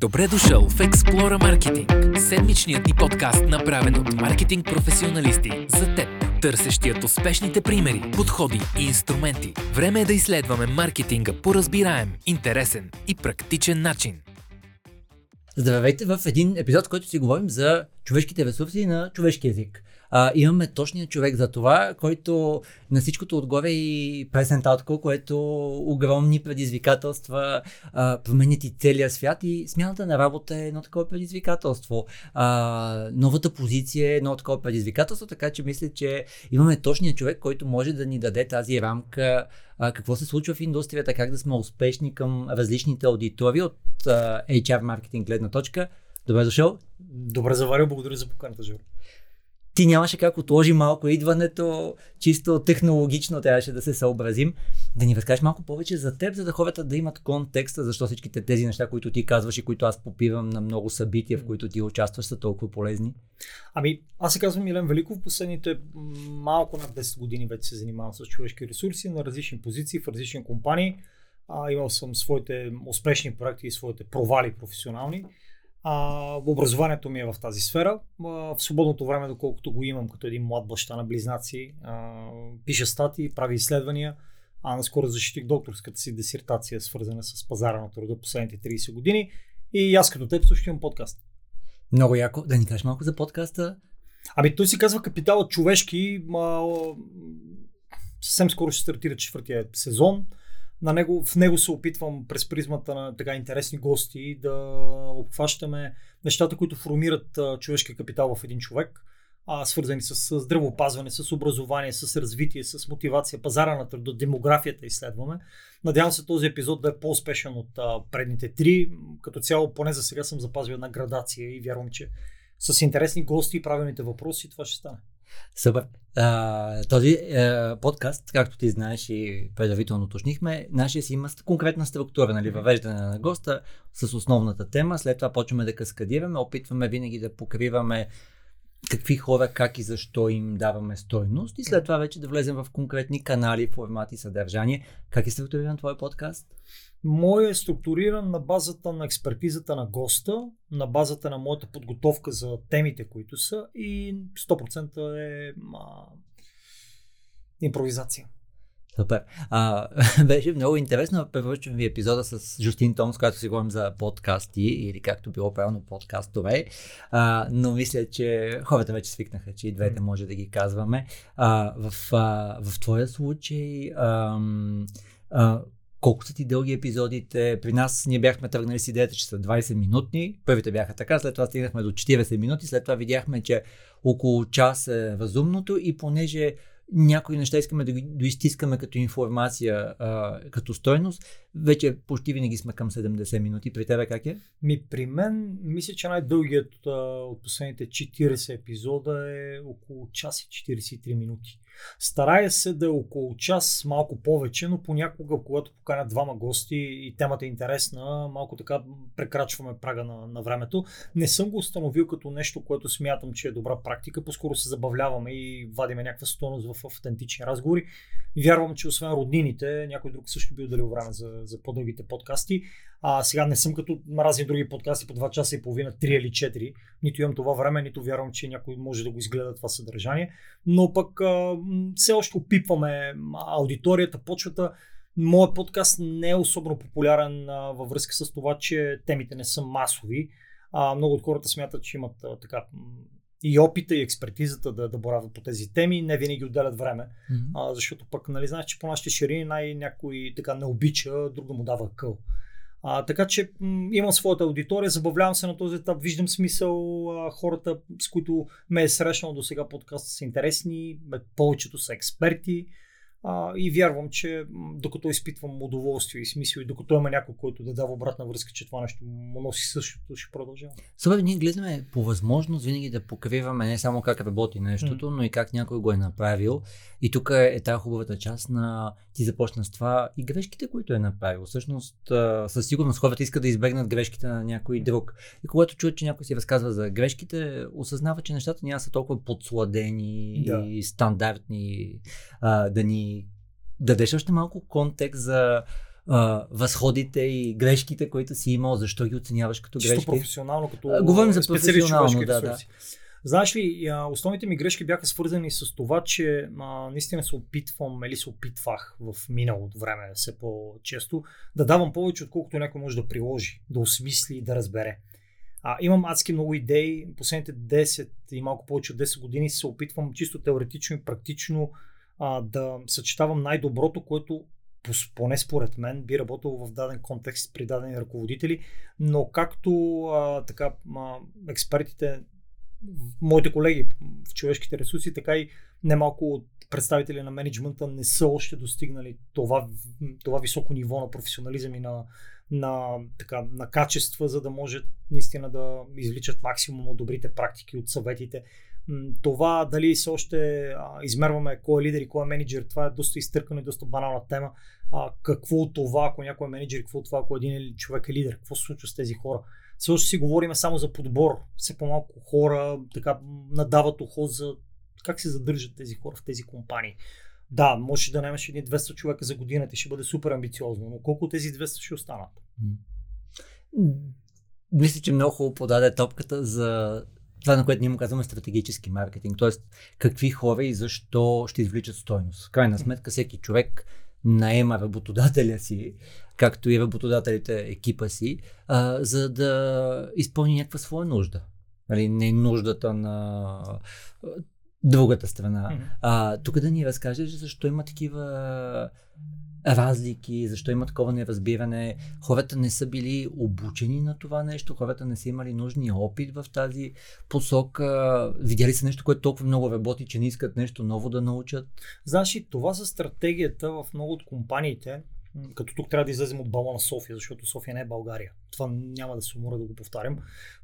Добре дошъл в Explora Marketing, седмичният ни подкаст, направен от маркетинг професионалисти за теб, търсещият успешните примери, подходи и инструменти. Време е да изследваме маркетинга по разбираем, интересен и практичен начин. Здравейте в един епизод, в който си говорим за човешките ресурси на човешки език а, имаме точния човек за това, който на всичкото отгоре и пресентатко, което огромни предизвикателства а, променят и целия свят и смяната на работа е едно такова предизвикателство. А, новата позиция е едно такова предизвикателство, така че мисля, че имаме точния човек, който може да ни даде тази рамка а, какво се случва в индустрията, как да сме успешни към различните аудитории от а, HR маркетинг гледна точка. Добре дошъл. Добре заварил, благодаря за поканата, Жоро ти нямаше как отложи малко идването, чисто технологично трябваше да се съобразим. Да ни разкажеш малко повече за теб, за да хората да имат контекста, защо всичките тези неща, които ти казваш и които аз попивам на много събития, в които ти участваш, са толкова полезни. Ами, аз се казвам Милен Великов. Последните малко над 10 години вече се занимавам с човешки ресурси на различни позиции в различни компании. А, имал съм своите успешни проекти и своите провали професионални. А, образованието ми е в тази сфера. А, в свободното време, доколкото го имам като един млад баща на близнаци, а, пиша статии, прави изследвания. А наскоро защитих докторската си дисертация, свързана с пазара на труда последните 30 години. И аз като теб също имам подкаст. Много яко. Да ни кажеш малко за подкаста. Ами той се казва Капитала човешки. Ма, съвсем скоро ще стартира четвъртия сезон на него, в него се опитвам през призмата на така интересни гости да обхващаме нещата, които формират човешкия капитал в един човек, а, свързани с здравеопазване, с образование, с развитие, с мотивация, пазара на труда, демографията изследваме. Надявам се този епизод да е по-успешен от предните три. Като цяло, поне за сега съм запазил една градация и вярвам, че с интересни гости и правилните въпроси това ще стане. Супер. А, този а, подкаст, както ти знаеш и предварително уточнихме, нашия си има конкретна структура, нали, въвеждане на госта с основната тема, след това почваме да каскадираме, опитваме винаги да покриваме какви хора, как и защо им даваме стойност и след това вече да влезем в конкретни канали, формати, съдържание. Как е структуриран твой подкаст? Мой е структуриран на базата на експертизата на госта, на базата на моята подготовка за темите, които са и 100% е а, импровизация. Супер. А, беше много интересно. Препоръчвам ви епизода с Жустин Томс, когато си говорим за подкасти или както било правилно подкастове. А, но мисля, че хората вече свикнаха, че и двете може да ги казваме. А, в, а, в твоя случай а, а, колко са ти дълги епизодите. При нас ние бяхме тръгнали с идеята, че са 20 минутни. Първите бяха така, след това стигнахме до 40 минути, след това видяхме, че около час е разумното и понеже някои неща искаме да ги доизтискаме като информация, а, като стойност, вече почти винаги сме към 70 минути. При тебе как е? Ми, при мен, мисля, че най-дългият от последните 40 епизода е около час и 43 минути. Старая се да е около час, малко повече, но понякога, когато поканя двама гости и темата е интересна, малко така прекрачваме прага на, на времето. Не съм го установил като нещо, което смятам, че е добра практика. По-скоро се забавляваме и вадиме някаква стойност в автентични разговори. Вярвам, че освен роднините, някой друг също би отделил време за, за по-дългите подкасти. А сега не съм като на разни други подкасти по 2 часа и половина, 3 или 4. Нито имам това време, нито вярвам, че някой може да го изгледа това съдържание. Но пък а, все още опитваме аудиторията, почвата. Моят подкаст не е особено популярен а, във връзка с това, че темите не са масови. А, много от хората смятат, че имат а, така и опита и експертизата да, да боравят по тези теми, не винаги отделят време, mm-hmm. а, защото пък, нали, знаеш, че по нашите ширини най-някой така не обича, друг да му дава къл. А, така че м- имам своята аудитория, забавлявам се на този етап, виждам смисъл, а, хората, с които ме е срещнал до сега подкаст са интересни, повечето са експерти, а, и вярвам, че докато изпитвам удоволствие и смисъл и докато има някой, който да дава обратна връзка, че това нещо му носи същото, ще продължава. Супер, ние гледаме по възможност винаги да покриваме не само как работи нещото, mm. но и как някой го е направил. И тук е тази хубавата част на ти започна с това и грешките, които е направил. Всъщност, със сигурност хората искат да избегнат грешките на някой друг. И когато чуят, че някой си разказва за грешките, осъзнава, че нещата няма са толкова подсладени да. и стандартни а, да ни дадеш още малко контекст за а, възходите и грешките, които си имал, защо ги оценяваш като Чисто грешки? професионално, като А, говорим за професионално, да, ресурси. Знаеш ли, основните ми грешки бяха свързани с това, че а, наистина се опитвам или се опитвах в миналото време все по-често да давам повече, отколкото някой може да приложи, да осмисли и да разбере. А, имам адски много идеи. Последните 10 и малко повече от 10 години се опитвам чисто теоретично и практично а, да съчетавам най-доброто, което поне според мен би работило в даден контекст при дадени ръководители, но както а, така а, експертите, моите колеги в човешките ресурси, така и немалко от представители на менеджмента не са още достигнали това, това високо ниво на професионализъм и на, на, така, на качества, за да може наистина да извличат максимум от добрите практики, от съветите. Това дали все още а, измерваме кой е лидер и кой е менеджер, това е доста изтъркана и доста банална тема. А, какво от това, ако някой е менеджер, какво от това, ако един човек е лидер, какво се случва с тези хора. Още си говорим само за подбор. Все по-малко хора така надават ухо за как се задържат тези хора в тези компании. Да, можеш да нямаш едни 200 човека за годината ще бъде супер амбициозно, но колко от тези 200 ще останат? Мисля, че много хубаво подаде топката за това, на което ние му казваме стратегически маркетинг. Тоест, какви хора и защо ще извличат стойност. В крайна сметка, всеки човек наема работодателя си, както и работодателите екипа си, а, за да изпълни някаква своя нужда. Нали, не нуждата на другата страна. Мгм. А, тук да ни разкажеш защо има такива разлики, защо има такова неразбиране. Хората не са били обучени на това нещо, хората не са имали нужния опит в тази посока. Видяли са нещо, което толкова много работи, че не искат нещо ново да научат. Знаеш ли, това за стратегията в много от компаниите, като тук трябва да излезем от балона София, защото София не е България. Това няма да се умора да го повтарям.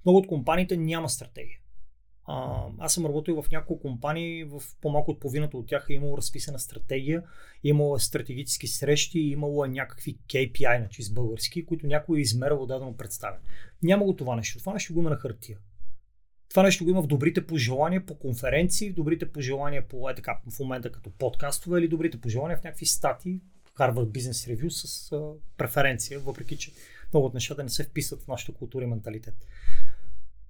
Много от компаниите няма стратегия. А, аз съм работил в няколко компании, в по-малко от половината от тях е имало разписана стратегия, имало е стратегически срещи, имало е някакви KPI, значи с български, които някой е измервал дадено представяне. Няма го това нещо. Това нещо го има на хартия. Това нещо го има в добрите пожелания по конференции, добрите пожелания по е така, в момента като подкастове или добрите пожелания в някакви статии, Harvard Business Review с а, преференция, въпреки че много от нещата не се вписват в нашата култура и менталитет.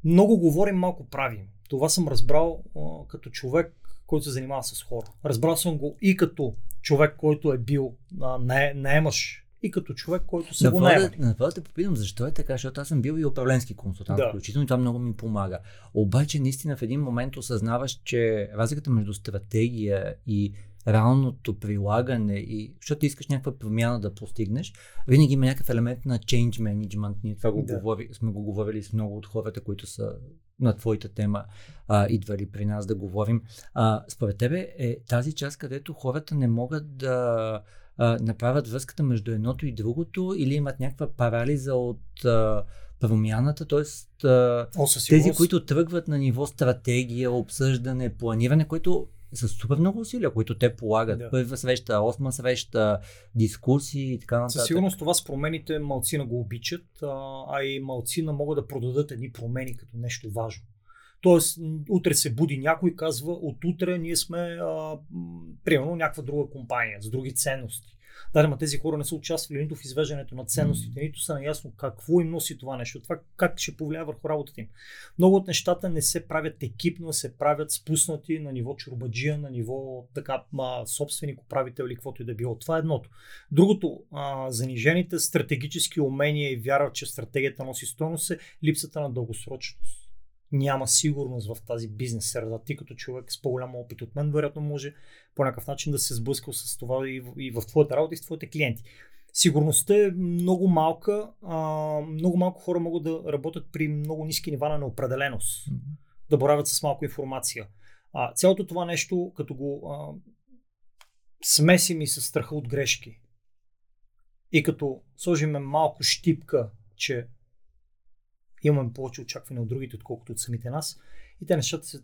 Много говорим, малко правим. Това съм разбрал а, като човек, който се занимава с хора. Разбрал съм го и като човек, който е бил а, не, наемаш, и като човек, който са го наемали. да, направо да те попитам защо е така, защото аз съм бил и управленски консултант, Да. включително и това много ми помага. Обаче наистина в един момент осъзнаваш, че разликата между стратегия и реалното прилагане и защото ти искаш някаква промяна да постигнеш, винаги има някакъв елемент на change management. Ние това го Да. говори, сме го говорили с много от хората, които са на твоята тема а, идвали при нас да говорим. А, според тебе е тази част, където хората не могат да а, направят връзката между едното и другото или имат някаква парализа от а, промяната, т.е. Тези, които тръгват на ниво стратегия, обсъждане, планиране, което с супер много усилия, които те полагат. Да. Първа среща, осма среща, дискусии и така нататък. Със сигурност това с промените малцина го обичат, а, и малцина могат да продадат едни промени като нещо важно. Тоест, утре се буди някой и казва, от утре ние сме, а, примерно, някаква друга компания с други ценности. Да, ама тези хора не са участвали нито в извеждането на ценностите, нито са наясно какво им носи това нещо, това как ще повлияе върху работата им. Много от нещата не се правят екипно, се правят спуснати на ниво чурбаджия, на ниво така ма, собственик, управител или каквото и да е било. Това е едното. Другото, а, занижените стратегически умения и вяра, че стратегията носи стойност е липсата на дългосрочност. Няма сигурност в тази бизнес среда. Ти като човек с по-голям опит от мен, вероятно може по някакъв начин да се сблъскал с това и в, и в твоята работа и с твоите клиенти. Сигурността е много малка. А, много малко хора могат да работят при много ниски нива на неопределеност Мгм. да боравят с малко информация. А, цялото това нещо, като го а, смесим и с страха от грешки и като сложиме малко щипка, че имаме повече очакване от другите, отколкото от самите нас, и те нещата се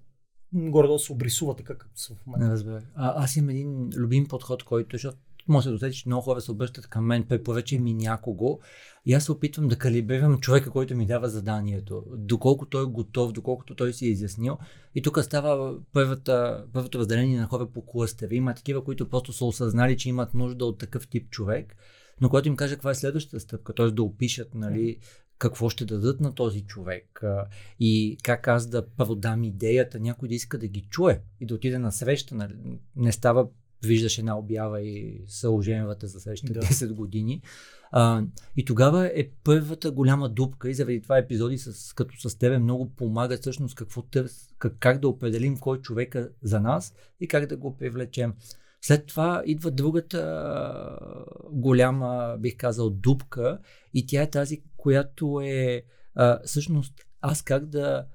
горе-долу се обрисуват така, както са в момента. разбирах. А, аз имам един любим подход, който, защото може да се досетиш, че много хора се обръщат към мен, препоръчай ми някого и аз се опитвам да калибрирам човека, който ми дава заданието, доколко той е готов, доколкото той си е изяснил. И тук става първата, първото разделение на хора по клъстери. Има такива, които просто са осъзнали, че имат нужда от такъв тип човек. Но когато им кажа каква е следващата стъпка, т.е. да опишат нали, какво ще дадат на този човек и как аз да продам идеята, някой да иска да ги чуе и да отиде на среща. Нали. Не става, виждаш една обява и са оженвате за следващите Да. 10 години. А, и тогава е първата голяма дупка и заради това епизоди с, като с тебе много помагат всъщност какво търс, как, как да определим кой човек е за нас и как да го привлечем. След това идва другата голяма, бих казал, дупка и тя е тази, която е а, всъщност аз как да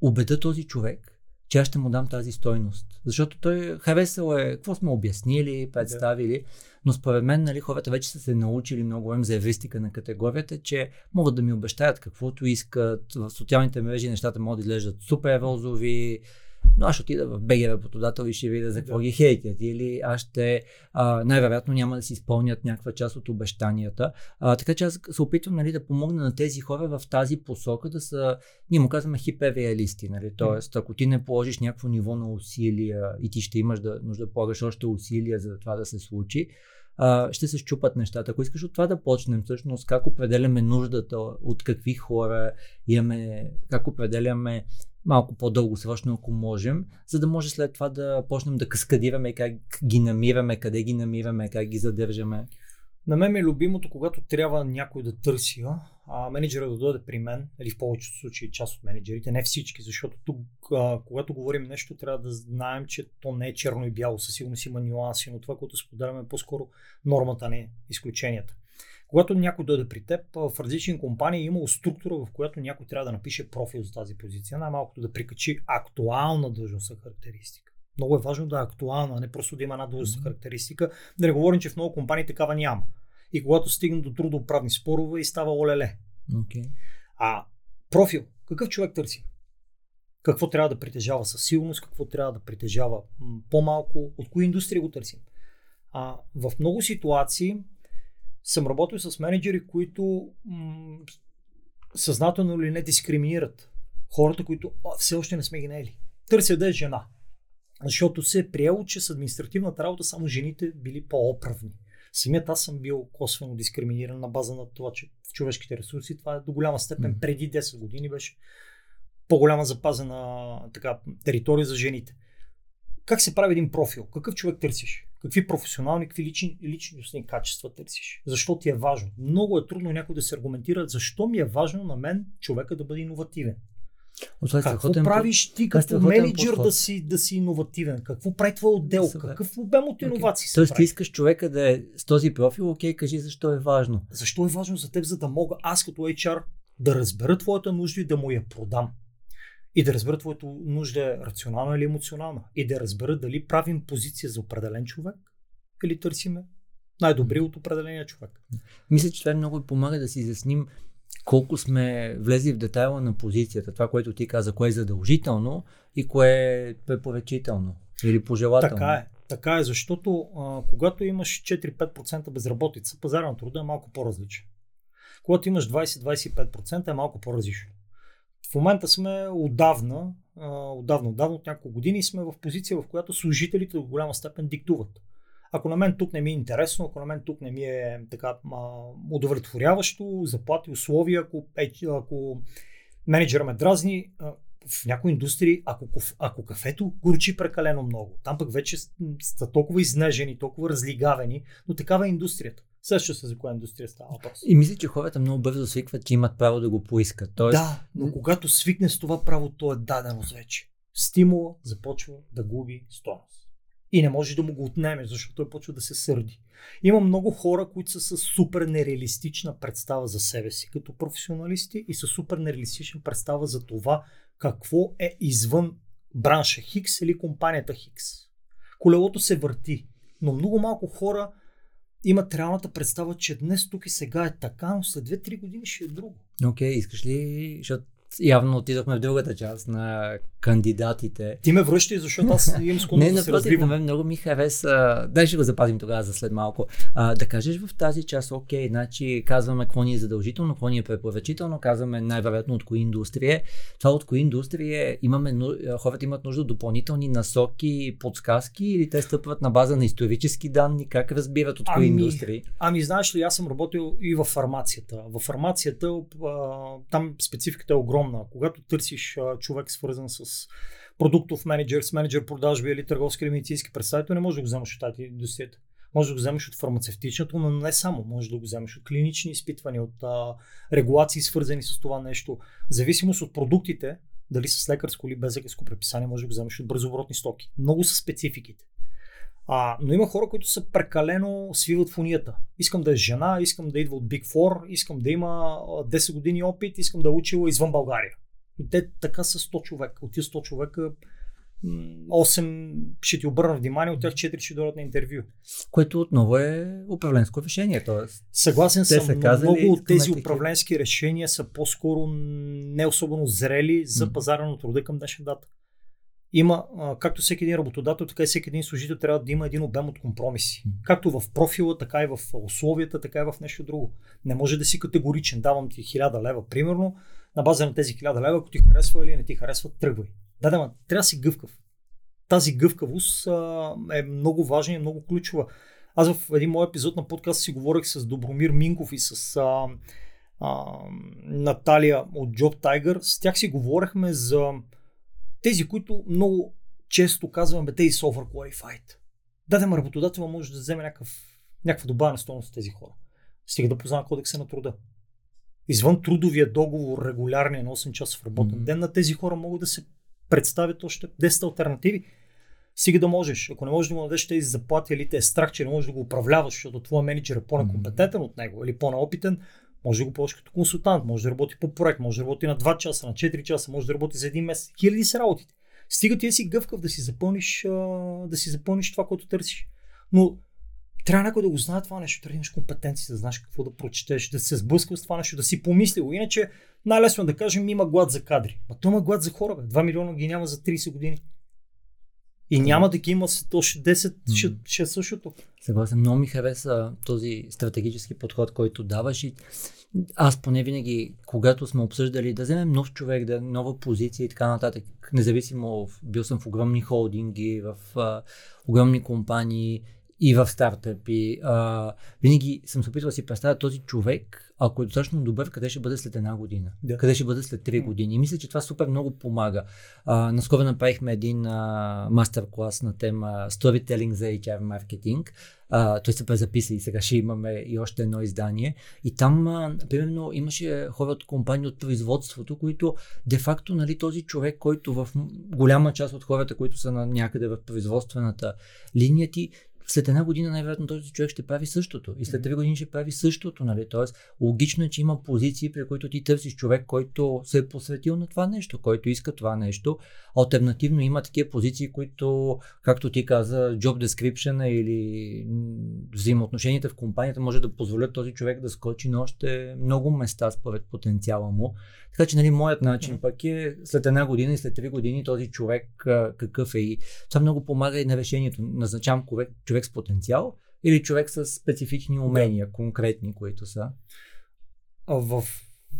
убеда този човек, че аз ще му дам тази стойност. Защото той харесал е, какво сме обяснили, представили, но според мен нали, хората вече са се научили много говорим за евристика на категорията, че могат да ми обещаят каквото искат. В социалните мрежи нещата могат да изглеждат супер розови, но аз ще отида в БГ работодател и ще видя за какво Да. ги хейтят. Или аз ще, а, най-вероятно няма да си изпълнят някаква част от обещанията. А, така че аз се опитвам нали, да помогна на тези хора в тази посока да са, ние му казваме хиперреалисти. Нали? Тоест, ако ти не положиш някакво ниво на усилия и ти ще имаш да, нужда да полагаш още усилия за това да се случи, а, ще се щупат нещата. Ако искаш от това да почнем, всъщност как определяме нуждата, от какви хора имаме, как определяме малко по-дългосрочно, ако можем, за да може след това да почнем да каскадираме как ги намираме, къде ги намираме, как ги задържаме. На мен е любимото, когато трябва някой да търси, а менеджера да дойде при мен, или в повечето случаи част от менеджерите, не всички, защото тук, а, когато говорим нещо, трябва да знаем, че то не е черно и бяло, със сигурност има нюанси, но това, което споделяме е по-скоро нормата, не изключенията. Когато някой дойде при теб, в различни компании е имало структура, в която някой трябва да напише профил за тази позиция, най-малкото да прикачи актуална длъжностна характеристика. Много е важно да е актуална, а не просто да има една длъжностна характеристика. Да не говорим, че в много компании такава няма. И когато стигне до трудоправни спорове и става олеле. Okay. А профил, какъв човек търси? Какво трябва да притежава със сигурност, какво трябва да притежава м, по-малко, от кои индустрии го търсим? А, в много ситуации съм работил с менеджери, които м- съзнателно или не дискриминират хората, които о, все още не сме ги наели. Търся да е жена. Защото се е приело, че с административната работа само жените били по-оправни. Самият аз съм бил косвено дискриминиран на база на това, че в човешките ресурси това е до голяма степен преди 10 години беше по-голяма запазена така, територия за жените. Как се прави един профил? Какъв човек търсиш? Какви професионални, какви лични, личностни качества търсиш? Защо ти е важно? Много е трудно някой да се аргументира защо ми е важно на мен човека да бъде иновативен. Е Какво правиш ти е като менеджер да си, да си иновативен? Какво прави твой отдел? Какъв обем от иновации се Тоест, ти искаш човека да е с този профил, окей, кажи защо е важно. Защо е важно за теб, за да мога аз като HR да разбера твоята нужда и да му я продам? И да разбера твоята нужда е рационална или емоционална. И да разбера дали правим позиция за определен човек или търсиме най-добри от определения човек. Мисля, че това много помага да си изясним колко сме влезли в детайла на позицията. Това, което ти каза, кое е задължително и кое е препоръчително или пожелателно. Така е. Така е, защото а, когато имаш 4-5% безработица, пазара на труда е малко по-различен. Когато имаш 20-25% е малко по-различно. В момента сме отдавна, отдавна, отдавна от няколко години сме в позиция, в която служителите до голяма степен диктуват. Ако на мен тук не ми е интересно, ако на мен тук не ми е така удовлетворяващо, заплати, условия, ако, е, ако менеджера ме дразни, в някои индустрии, ако, ако кафето горчи прекалено много, там пък вече са толкова изнежени, толкова разлигавени, но такава е индустрията. Също се за коя индустрия става въпрос. И мисля, че хората много бързо свикват, че имат право да го поискат. Тоест, Да, но когато свикне с това право, то е даденост вече. Стимула започва да губи стойност. И не може да му го отнеме, защото той почва да се сърди. Има много хора, които са с супер нереалистична представа за себе си като професионалисти и с супер нереалистична представа за това какво е извън бранша Хикс или компанията Хикс. Колелото се върти, но много малко хора имат реалната представа, че днес тук и сега е така, но след 2-3 години ще е друго. Окей, искаш ли, защото явно отидохме в другата част на кандидатите. Ти ме връщай, защото аз имам склонност да се напротив, на мен много ми хареса. Дай ще го запазим тогава за след малко. А, да кажеш в тази част, окей, значи казваме какво ни е задължително, какво ни е препоръчително, казваме най-вероятно от кои индустрия. Това от кои индустрия имаме, ну- хората имат нужда от допълнителни насоки, подсказки или те стъпват на база на исторически данни, как разбират от кои Ами, индустрии? Ами, знаеш ли, аз съм работил и в фармацията. В фармацията там спецификата е огромна. Когато търсиш а, човек свързан с продуктов менеджер, с менеджер продажби или търговски или медицински представител, не можеш да го вземеш от тази индустрията. Може да го вземеш от фармацевтичното, но не само. Може да го вземеш от клинични изпитвания, от а, регулации, свързани с това нещо. В зависимост от продуктите, дали с лекарско или без лекарско преписание, може да го вземеш от бързооборотни стоки. Много са спецификите. А, но има хора, които са прекалено свиват в унията. Искам да е жена, искам да идва от Big Four, искам да има а, 10 години опит, искам да е учила извън България. И те така са 100 човека. От тези 100 човека м, 8 ще ти обърна внимание, от тях 4 ще дойдат на интервю. Което отново е управленско решение. Тоест, Съгласен Те съм, но казали, много от тези такива. управленски решения са по-скоро не особено зрели за пазара на труда към днешна дата. Има, както всеки един работодател, така и всеки един служител трябва да има един обем от компромиси. Както в профила, така и в условията, така и в нещо друго. Не може да си категоричен. Давам ти 1000 лева, примерно, на база на тези 1000 лева, ако ти харесва или не ти харесва, тръгвай. Да, да, трябва да си гъвкав. Тази гъвкавост а, е много важна и много ключова. Аз в един мой епизод на подкаст си говорих с Добромир Минков и с а, а, Наталия от Job Tiger. С тях си говорихме за тези, които много често казваме, бе, тези са overqualified. Да, да, ма работодател може да вземе някакъв, някаква добавена стойност от тези хора. Стига да познава кодекса на труда. Извън трудовия договор, регулярния на 8 часов работен Мгм. ден, на тези хора могат да се представят още 10 альтернативи. Стига да можеш. Ако не можеш да му дадеш тези заплати или те е страх, че не можеш да го управляваш, защото твой менеджер е по-некомпетентен от него или по-неопитен, може да го ползваш като консултант, може да работи по проект, може да работи на 2 часа, на 4 часа, може да работи за един месец. Хиляди са работите. Стига ти да си гъвкав да си запълниш, да си запълниш това, което търсиш. Но трябва някой да го знае това нещо, трябва да имаш компетенции, да знаеш какво да прочетеш, да се сблъскал с това нещо, да си помислил. Иначе най-лесно е да кажем има глад за кадри. Ма то има глад за хора, бе. 2 милиона ги няма за 30 години. И няма да ги има след още 10, ще, ще е същото. Съгласен, много ми хареса този стратегически подход, който даваш. И аз поне винаги, когато сме обсъждали да вземем нов човек, да нова позиция и така нататък, независимо, бил съм в огромни холдинги, в а, огромни компании и в стартъпи, а, винаги съм се опитвал да си представя този човек, ако е достатъчно добър, къде ще бъде след една година, Да. къде ще бъде след три години. И мисля, че това супер много помага. А, наскоро направихме един а, мастер-клас на тема Storytelling за HR маркетинг. А, той се презаписа и сега ще имаме и още едно издание. И там, а, примерно, имаше хора от компании от производството, които де-факто, нали, този човек, който в голяма част от хората, които са на някъде в производствената линия ти, след една година най-вероятно този човек ще прави същото. И след три години ще прави същото. Нали? Тоест, логично е, че има позиции, при които ти търсиш човек, който се е посветил на това нещо, който иска това нещо. Альтернативно има такива позиции, които, както ти каза, job description или взаимоотношенията в компанията може да позволят този човек да скочи на още много места според потенциала му. Така че, нали, моят начин пък е след една година и след три години този човек а, какъв е. И това много помага и на решението. Назначавам човек, човек с потенциал или човек с специфични умения, конкретни, които са. В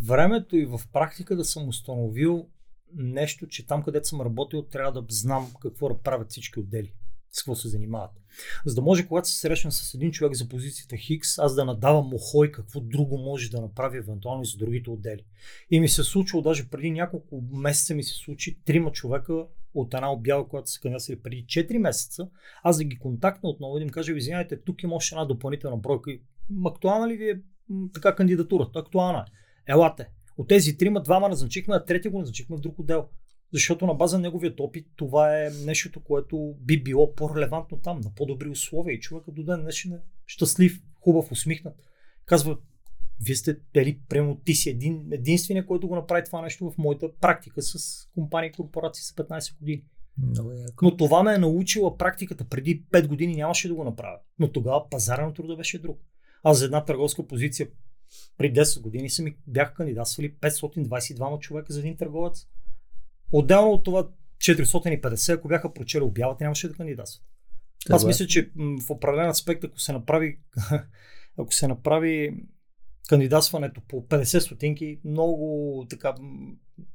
времето и в практика да съм установил нещо, че там където съм работил, трябва да знам какво да правят всички отдели, с какво се занимават. За да може, когато се срещна с един човек за позицията Хикс, аз да надавам мохой какво друго може да направи евентуално и за другите отдели. И ми се случило, даже преди няколко месеца ми се случи, трима човека от една обява, която са кандидатствали преди 4 месеца, аз да ги контактна отново и да им кажа, извинявайте, тук има още една допълнителна бройка. Актуална ли ви е така кандидатурата? Актуална е. Елате. От тези трима, двама назначихме, а трети го назначихме в друг отдел. Защото на база на неговият опит това е нещото, което би било по-релевантно там, на по-добри условия. И човекът до ден днешен е щастлив, хубав, усмихнат. Казва, вие сте, дали, прямо ти си един, единствения, който го направи това нещо в моята практика с компании и корпорации с 15 години. Много яко. Но това ме е научила практиката. Преди 5 години нямаше да го направя. Но тогава пазара на труда беше друг. Аз за една търговска позиция При 10 години са ми бяха кандидатствали 522 човека за един търговец. Отделно от това 450, ако бяха прочели обявата, нямаше да кандидатстват. Аз мисля, че в определен аспект, ако се направи, ако се направи кандидатстването по 50 стотинки, много така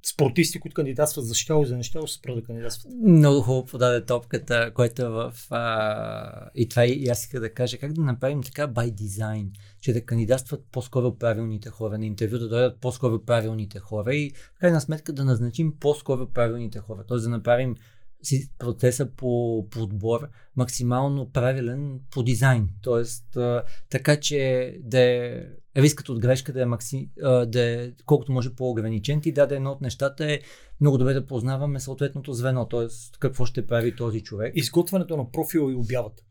спортисти, които кандидатстват за щяло и за неща, ще спрат да кандидатстват. Много хубаво подаде топката, което е в... А, и това и аз иска да кажа, как да направим така by design, че да кандидатстват по-скоро правилните хора на интервю, да дойдат по-скоро правилните хора и в крайна сметка да назначим по-скоро правилните хора. Т.е. да направим процеса по подбор максимално правилен по дизайн. Тоест, а, така че да е рискът от грешка да е, макси, а, да е колкото може по-ограничен. Ти даде едно от нещата е много добре да познаваме съответното звено, т.е. какво ще прави този човек. Изготвянето на профила и обявата.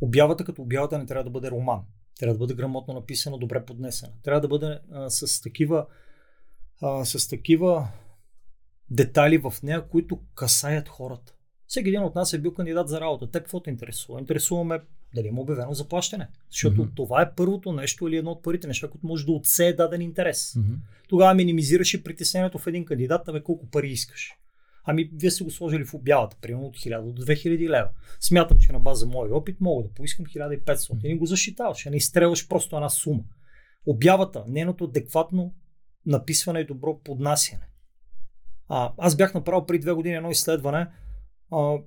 Обявата като обявата не трябва да бъде роман. Трябва да бъде грамотно написана, добре поднесена. Трябва да бъде а, с такива а, с такива детайли в нея, които касаят хората. Всеки един от нас е бил кандидат за работа. Те какво те интересува? Интересуваме дали има обявено заплащане. Защото mm-hmm. това е първото нещо или едно от първите неща, които може да отсее даден интерес. Mm-hmm. Тогава минимизираш и притеснението в един кандидат, абе колко пари искаш. Ами, вие сте го сложили в обявата, примерно от 1000 до 2000 лева. Смятам, че на база мой опит мога да поискам 1500 mm-hmm. и го защитаваш, а не изстрелваш просто една сума. Обявата, нейното адекватно написване и добро поднасяне. А, аз бях направил преди две години едно изследване. А,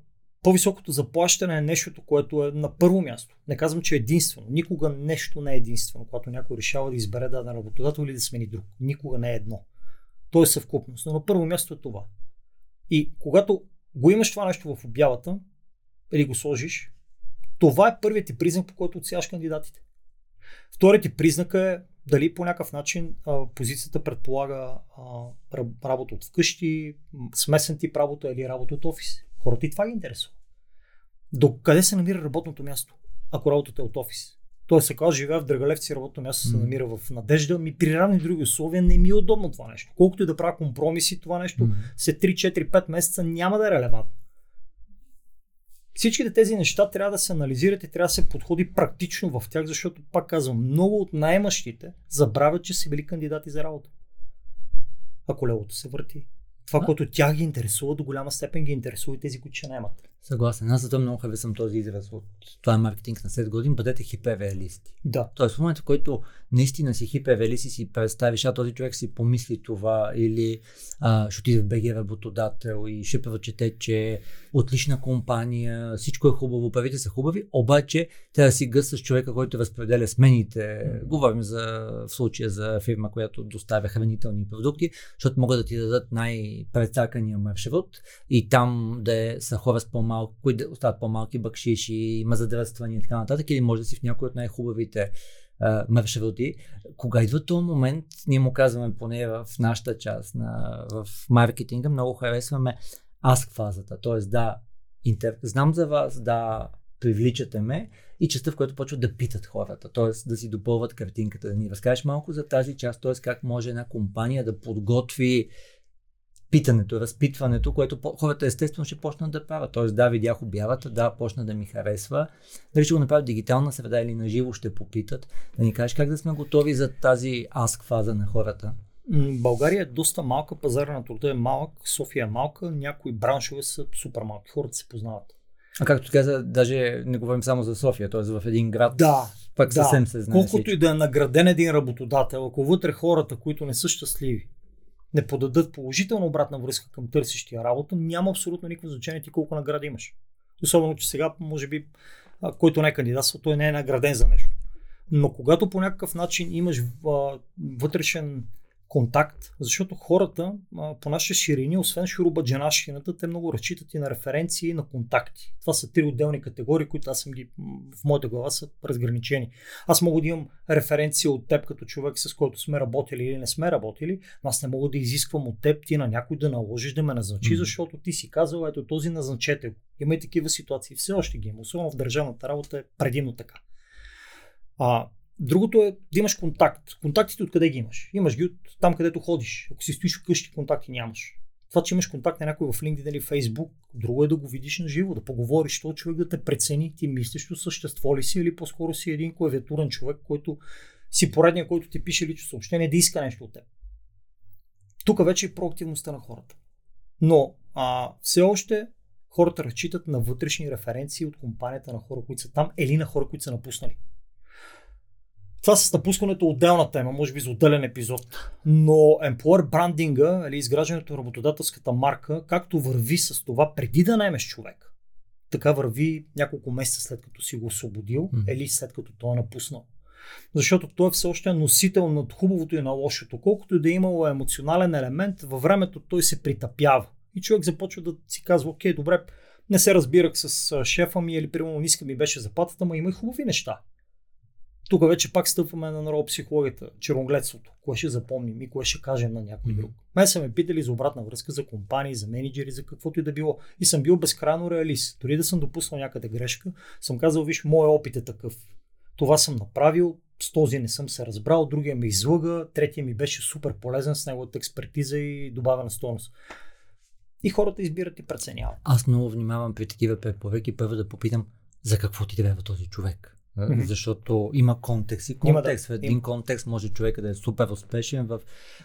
по-високото заплащане е нещото, което е на първо място. Не казвам, че е единствено. Никога нещо не е единствено, когато някой решава да избере даден работодател или да смени друг. Никога не е едно. То е съвкупност. Но на първо място е това. И когато го имаш това нещо в обявата, или го сложиш, това е първият ти признак, по който отсяваш кандидатите. Вторият ти признак е дали по някакъв начин а, позицията предполага а, работа от вкъщи, смесен тип работа или работа от офис. Хората и това ги интересува. До къде се намира работното място, ако работата е от офис? Тоест, ако аз живея в Драгалевци, работното място се намира в Надежда, ми при равни други условия не ми е удобно това нещо. Колкото и да правя компромиси, това нещо след 3, 4, 5 месеца няма да е релевантно. Всичките тези неща трябва да се анализират и трябва да се подходи практично в тях, защото, пак казвам, много от наймащите забравят, че са били кандидати за работа. А колелото се върти. Това, което тях ги интересува, до голяма степен ги интересува и тези, които ще наймат. Съгласен. Аз зато много харесвам този израз от това е маркетинг на 7 години. Бъдете хиперреалисти. Да. Тоест в момента, в който наистина си хиперреалист и си представиш, а този човек си помисли това или а, ще отиде в БГ работодател и ще прочете, че отлична компания, всичко е хубаво, парите са хубави, обаче трябва да си гъс с човека, който разпределя смените. Mm. Говорим за в случая за фирма, която доставя хранителни продукти, защото могат да ти дадат най-прецакания маршрут и там да е, са хора с по по-малко, които остават по-малки бакшиши, има задръствания и така нататък, или може да си в някой от най-хубавите uh, маршрути. Кога идва този момент, ние му казваме поне в нашата част на, в маркетинга, много харесваме аск фазата. Тоест, да, интер... знам за вас, да, привличате ме и частта, в която почват да питат хората, т.е. да си допълват картинката, да ни разкажеш малко за тази част, т.е. как може една компания да подготви питането, разпитването, което хората естествено ще почнат да правят. Тоест, да, видях обявата, да, почна да ми харесва. Дали ще го направят дигитална среда или на живо ще попитат. Да ни кажеш как да сме готови за тази аск фаза на хората. България е доста малка, пазара на труда е малък, София е малка, някои браншове са супер малки, хората се познават. А както каза, даже не говорим само за София, т.е. в един град. Да, пак да. съвсем се знае. Колкото всичко. и да е награден един работодател, ако вътре хората, които не са щастливи, не подадат положителна обратна връзка към търсещия работа, няма абсолютно никакво значение ти колко награди имаш. Особено, че сега, може би, който не е кандидатствал, той не е награден за нещо. Но когато по някакъв начин имаш вътрешен контакт, защото хората по нашите ширини, освен шурубаджанашкината, те много разчитат и на референции и на контакти. Това са три отделни категории, които аз съм ги в моята глава са разграничени. Аз мога да имам референция от теб като човек, с който сме работили или не сме работили, но аз не мога да изисквам от теб ти на някой да наложиш да ме назначи, mm-hmm. защото ти си казал, ето този назначете Има и такива ситуации, все още ги има, особено в държавната работа е предимно така. А, Другото е да имаш контакт. Контактите откъде ги имаш? Имаш ги от там, където ходиш. Ако си стоиш вкъщи, контакти нямаш. Това, че имаш контакт на някой в LinkedIn или Facebook, друго е да го видиш на живо, да поговориш, то човек да те прецени, ти мислиш, същество ли си или по-скоро си един клавиатурен човек, който си поредния, който ти пише лично съобщение, да иска нещо от теб. Тук вече е проактивността на хората. Но а, все още хората разчитат на вътрешни референции от компанията на хора, които са там или на хора, които са напуснали. Това с напускането е отделна тема, може би за отделен епизод. Но employer брандинга или изграждането на работодателската марка, както върви с това преди да наймеш човек, така върви няколко месеца след като си го освободил mm. или след като той е напуснал. Защото той е все още носител на хубавото и на лошото. Колкото и да е имало емоционален елемент, във времето той се притъпява. И човек започва да си казва, окей, добре, не се разбирах с шефа ми или примерно ниска ми беше заплатата, но има и хубави неща. Тук вече пак стъпваме на neuropсихологията, черногледството. Кое ще запомним и кое ще кажем на някой друг. Мен са ме питали за обратна връзка за компании, за менеджери, за каквото и да било. И съм бил безкрайно реалист. Дори да съм допуснал някъде грешка, съм казал, виж, моят опит е такъв. Това съм направил, с този не съм се разбрал, другия ме излъга, третия ми беше супер полезен с неговата експертиза и добавена стойност. И хората избират и преценяват. Аз много внимавам при такива препоръки първо да попитам за какво ти трябва този човек. Mm-hmm. Защото има контекст и контекст. Да, в един има. контекст може човека да е супер успешен. В...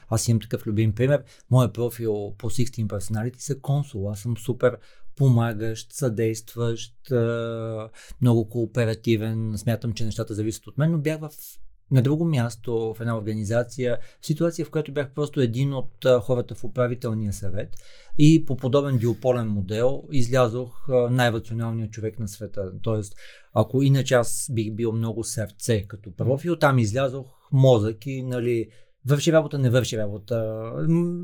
Аз имам такъв любим пример. Моят профил по 16 Personality са консул. Аз съм супер помагащ, съдействащ, много кооперативен. Смятам, че нещата зависят от мен, но бях в на друго място в една организация, ситуация, в която бях просто един от хората в управителния съвет и по подобен диополен модел излязох най-рационалният човек на света. Тоест, ако иначе аз бих бил много сърце като профил, там излязох мозък и нали, върши работа, не върши работа.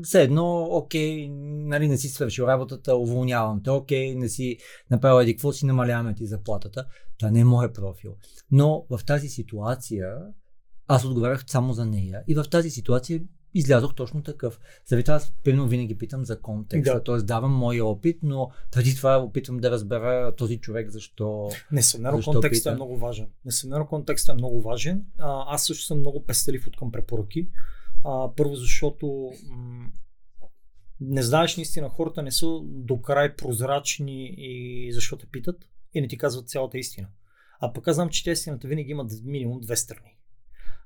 Все едно, окей, нали, не си свършил работата, уволнявам те, окей, не си направил еди какво си, намаляваме ти заплатата. Това не е моят профил. Но в тази ситуация аз отговарях само за нея. И в тази ситуация излязох точно такъв. Заради това аз примерно винаги питам за контекста, да. т.е. давам моя опит, но преди това опитвам да разбера този човек защо. Несъмнено контекстът е много важен. Несъмнено контекстът е много важен. А, аз също съм много пестелив от към препоръки. А, първо, защото м- не знаеш наистина, хората не са до край прозрачни и защо те питат и не ти казват цялата истина. А пък аз знам, че те истината винаги имат минимум две страни.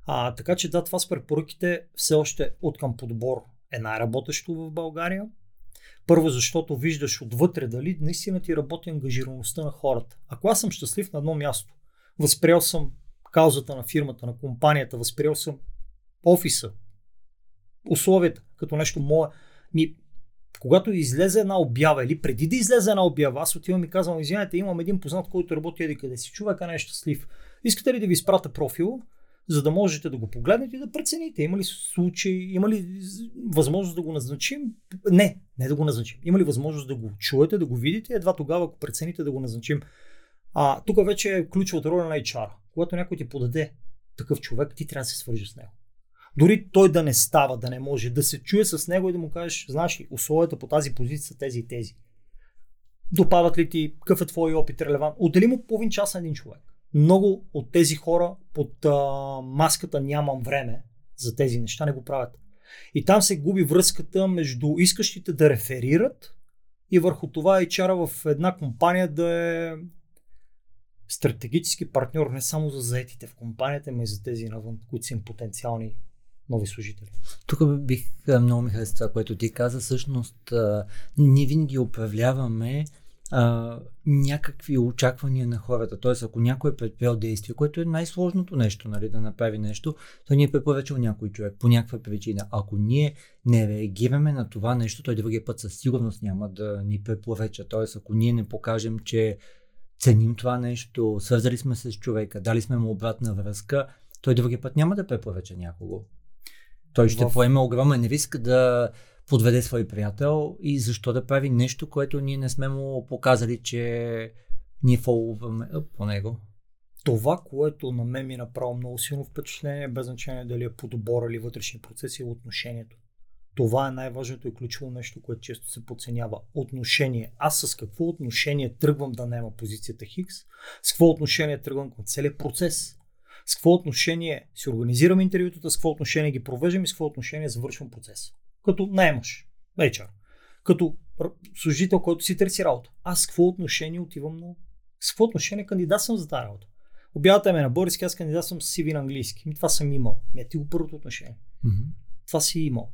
А, така че да, това с препоръките все още от към подбор е най-работещо в България. Първо, защото виждаш отвътре дали наистина ти работи ангажираността на хората. Ако аз съм щастлив на едно място, възприел съм каузата на фирмата, на компанията, възприел съм офиса, условията, като нещо мое, ми, когато излезе една обява или преди да излезе една обява, аз отивам и казвам, извинете, имам един познат, който работи еди къде си, човека не е щастлив. Искате ли да ви изпрата профил? За да можете да го погледнете и да прецените. Има ли случаи, има ли възможност да го назначим? Не, не да го назначим. Има ли възможност да го чуете, да го видите? Едва тогава, ако прецените да го назначим. А, тук вече е ключовата роля на HR. Когато някой ти подаде такъв човек, ти трябва да се свържеш с него. Дори той да не става, да не може, да се чуе с него и да му кажеш, знаеш ли, условията по тази позиция са тези и тези. Допадат ли ти, какъв е твой опит релевант? Отдели му половин час на един човек много от тези хора под а, маската нямам време за тези неща не го правят. И там се губи връзката между искащите да реферират и върху това HR в една компания да е стратегически партньор не само за заетите в компанията, но и за тези навън, които са им потенциални нови служители. Тук бих много ми хареса това, което ти каза. Всъщност, ние винаги управляваме а, някакви очаквания на хората. Тоест, ако някой е предприел действие, което е най-сложното нещо, нали, да направи нещо, то ни е препоръчал някой човек по някаква причина. Ако ние не реагираме на това нещо, той другия път със сигурност няма да ни препоръча. Тоест, ако ние не покажем, че ценим това нещо, свързали сме се с човека, дали сме му обратна връзка, той другия път няма да препоръча някого. Той ще в... поеме огромен риск да подведе свой приятел и защо да прави нещо, което ние не сме му показали, че ние фолваме по него. Това, което на мен ми е направо много силно впечатление, без значение дали е подбор или вътрешни процеси, е отношението. Това е най-важното и ключово нещо, което често се подценява. Отношение. Аз с какво отношение тръгвам да няма позицията Хикс? С какво отношение тръгвам към целият процес? С какво отношение си организирам интервютата, с какво отношение ги провеждам и с какво отношение завършвам процеса? Като наемаш вечер, като служител, който си търси работа. Аз с какво отношение отивам на... С какво отношение кандидат съм за тази работа? Обявата ме на български, аз кандидатствам с CV на английски. Ми, това съм имал. Ми, е ти го първото отношение. Мгм. Това си имал.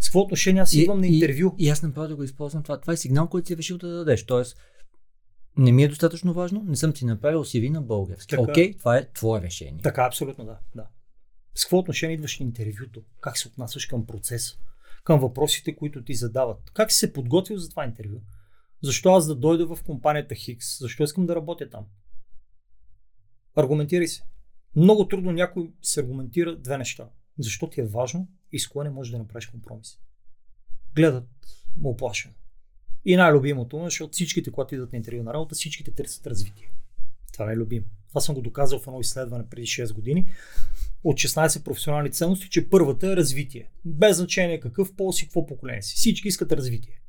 С какво отношение аз идвам на интервю? И, и аз направо да го използвам това. Това е сигнал, който си решил да дадеш. Тоест, не ми е достатъчно важно, не съм ти направил CV на български. Окей, това е твое решение. Така, абсолютно да. да. С какво отношение идваш на интервюто? Как се отнасяш към процеса? Към въпросите, които ти задават? Как си се подготвил за това интервю? Защо аз да дойда в компанията Хикс? Защо искам да работя там? Аргументирай се. Много трудно някой се аргументира две неща. Защо ти е важно и с кое не можеш да направиш компромис. Гледат му оплашено. И най-любимото, защото всичките, когато идват на интервю на работа, всичките търсят развитие. Това е любимо. Това съм го доказал в едно изследване преди 6 години. От 16 професионални ценности, че първата е развитие. Без значение какъв пол си, какво поколение си. Всички искат развитие.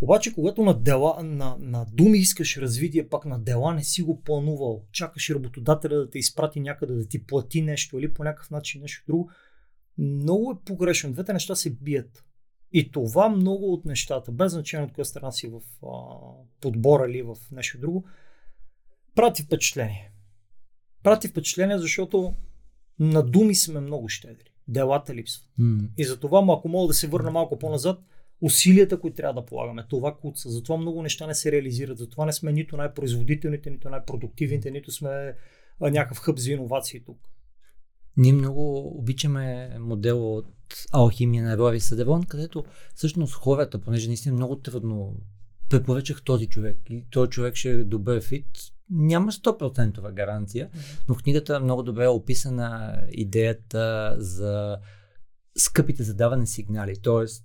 Обаче, когато на, дела, на, на думи искаш развитие, пак на дела не си го планувал, чакаш работодателя да те изпрати някъде, да ти плати нещо или по някакъв начин нещо друго, много е погрешно. Двете неща се бият. И това много от нещата, без значение от коя страна си в а, подбора или в нещо друго, прати впечатление. Прати впечатление, защото на думи сме много щедри. Делата липсват. М. И затова, ако мога да се върна малко по-назад, усилията, които трябва да полагаме, това куца. Затова много неща не се реализират. Затова не сме нито най-производителните, нито най-продуктивните, нито сме някакъв хъб за иновации тук. Ние много обичаме модел от алхимия на Рови Съдевон, където всъщност хората, понеже наистина много трудно препоръчах този човек и този човек ще е добър фит, няма 100% гаранция, но в книгата много добре е описана идеята за скъпите задаване сигнали. Тоест,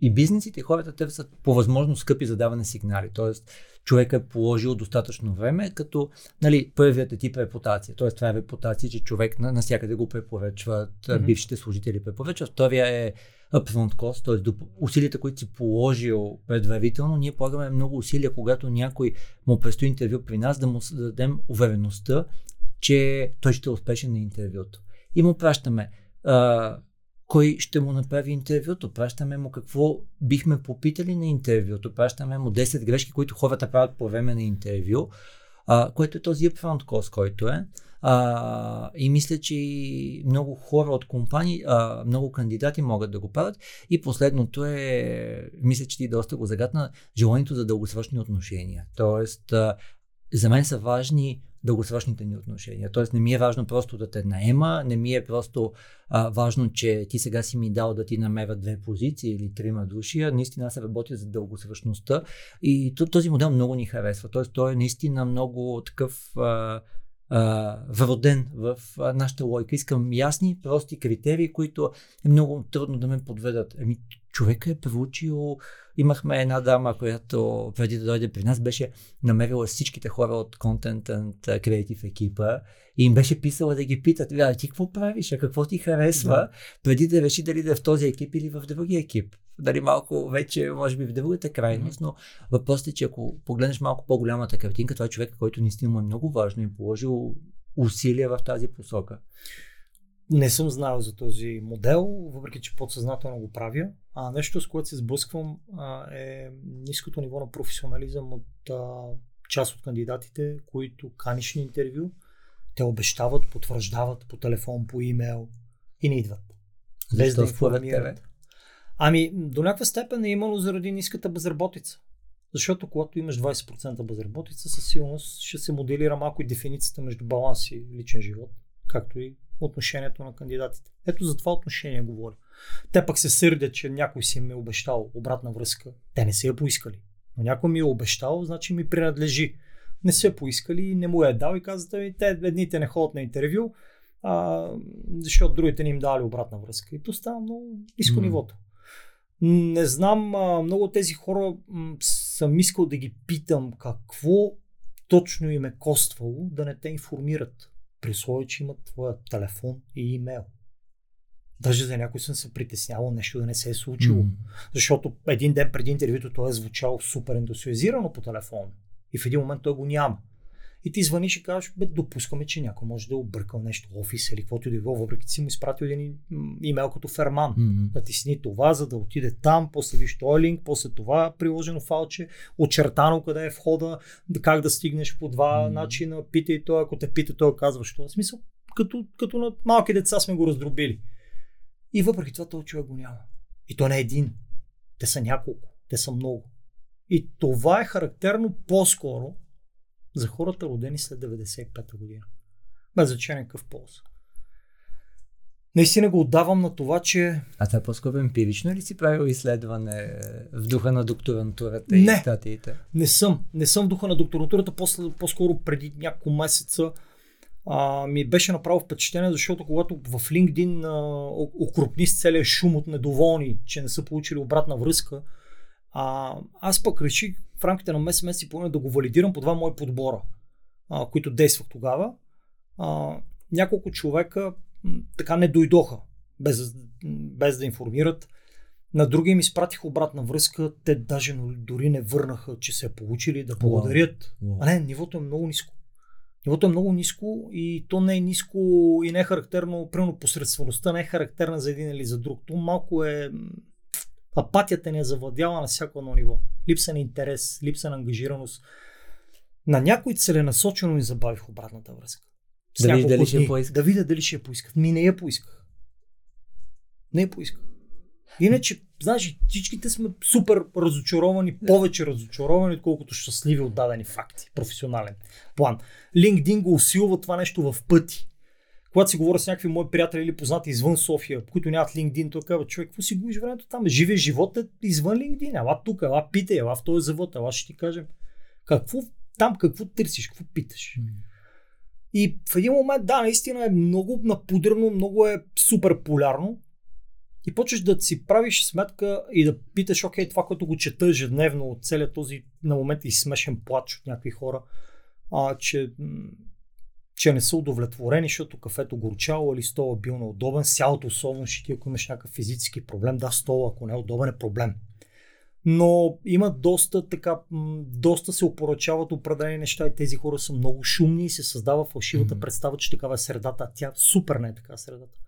и бизнесите, и хората търсят по възможно скъпи задаване сигнали. Тоест, човек е положил достатъчно време, като нали, първият е тип репутация. Тоест, това е репутация, че човек на, навсякъде го препоръчват, Мгм. бившите служители препоръчват. Втория е upfront cost, т.е. усилията, които си положил предварително. Ние полагаме много усилия, когато някой му предстои интервю при нас, да му дадем увереността, че той ще е успешен на интервюто. И му пращаме а, кой ще му направи интервюто, пращаме му какво бихме попитали на интервюто, пращаме му 10 грешки, които хората правят по време на интервю, а, което е този upfront cost, който е. А, и мисля, че много хора от компании, а, много кандидати могат да го правят. И последното е, мисля, че ти доста го загадна, желанието за дългосрочни отношения. Тоест, а, за мен са важни дългосрочните ни отношения. Тоест не ми е важно просто да те наема, не ми е просто а, важно, че ти сега си ми дал да ти намеря две позиции или трима души, а наистина аз работя за дългосрочността и този модел много ни харесва. Тоест той е наистина много такъв а, а, вроден в а, нашата логика. Искам ясни, прости критерии, които е много трудно да ме подведат. Еми, човека е проучил Имахме една дама, която преди да дойде при нас беше намерила всичките хора от Content and Creative екипа и им беше писала да ги питат, а ти какво правиш, а какво ти харесва, Да. преди да реши дали да е в този екип или в другия екип. Дали малко вече, може би в другата крайност, но въпросът е, че ако погледнеш малко по-голямата картинка, това е човек, който наистина му е много важно и е положил усилия в тази посока. Не съм знал за този модел, въпреки че подсъзнателно го правя. А нещо, с което се сблъсквам, а, е ниското ниво на професионализъм от а, част от кандидатите, които каниш на интервю, те обещават, потвърждават по телефон, по имейл и не идват. Без да Защо според тебе? Ами, до някаква степен е имало заради ниската безработица. Защото когато имаш 20% безработица, със сигурност ще се моделира малко и дефиницията между баланс и личен живот, както и отношението на кандидатите. Ето за това отношение говоря. Те пък се сърдят, че някой си им е обещал обратна връзка. Те не са я поискали. Но някой ми е обещал, значи ми принадлежи. Не са я поискали и не му е дал и казват, ами те едните не ходят на интервю, а, защото другите не им дали обратна връзка. И то става много ниско нивото. Не знам, а, много тези хора м, съм искал да ги питам какво точно им е коствало да не те информират. При условие, че имат твоя телефон и имейл. Даже за някой съм се притеснявал нещо да не се е случило. М. Защото един ден преди интервюто той е звучал супер ентусиазирано по телефон. И в един момент той го няма. И ти звъниш и казваш, бе, допускаме, че някой може да е объркал нещо, офис или каквото и да било, въпреки че си му изпратил един имейл като ферман. Мгм. Натисни това, за да отиде там, после виж този линк, после това приложено фалче, очертано къде е входа, да- как да стигнеш по два Мгм. начина, питай той, ако те пита, той казва, що. В смисъл, като, като на малки деца сме го раздробили. И въпреки това този човек го няма. И то не е един. Те са няколко. Те са много. И това е характерно по-скоро за хората родени след 95-та година. Без значение какъв полз. Наистина го отдавам на това, че А това по-скоро емпирично ли си правил изследване в духа на докторантурата и Не. статиите? не съм. Не съм в духа на докторантурата. После, по-скоро преди няколко месеца а, ми беше направо впечатление, защото когато в LinkedIn а, окрупни с целия шум от недоволни, че не са получили обратна връзка, а, аз пък реших в рамките на месец, месец и половина да го валидирам по два мои подбора, а, които действах тогава. А, няколко човека м, така не дойдоха, без, без да информират. На други им изпратих обратна връзка, те даже дори не върнаха, че се е получили да благодарят. Уау. А не, нивото е много ниско. Нивото е много ниско и то не е ниско и не е характерно, примерно посредствеността не е характерна за един или за друг. То малко е... Апатията ни е завладяла на всяко едно ниво. Липса на интерес, липса на ангажираност. На някой целенасочено ми забавих обратната връзка. С Да няколко дали ще поискат. Да видя дали ще я поискат. Ми не я поисках. Не я поисках. Иначе, знаеш, всичките сме супер разочаровани, повече разочаровани, отколкото щастливи от дадени факти. Професионален план. LinkedIn го усилва това нещо в пъти. Когато си говоря с някакви мои приятели или познати извън София, които нямат LinkedIn, той казва, човек, какво си губиш времето там? Живия живот е извън LinkedIn. Ела тук, ела питай, ела в този завод, ела ще ти кажем. Какво там, какво търсиш, какво питаш? И в един момент, да, наистина е много напудрено, много е супер полярно. И почваш да си правиш сметка и да питаш, окей, това, което го чета ежедневно от целият този на момент и смешен плач от някакви хора, а, че, че не са удовлетворени, защото кафето горчало или стола бил неудобен. Сялото особено ще ти, ако имаш някакъв физически проблем, да, стола, ако не е удобен е проблем. Но има доста така, доста се опоръчават определени неща и тези хора са много шумни и се създава фалшивата Мгм. представа, че такава е средата. А Тя супер не е така средата.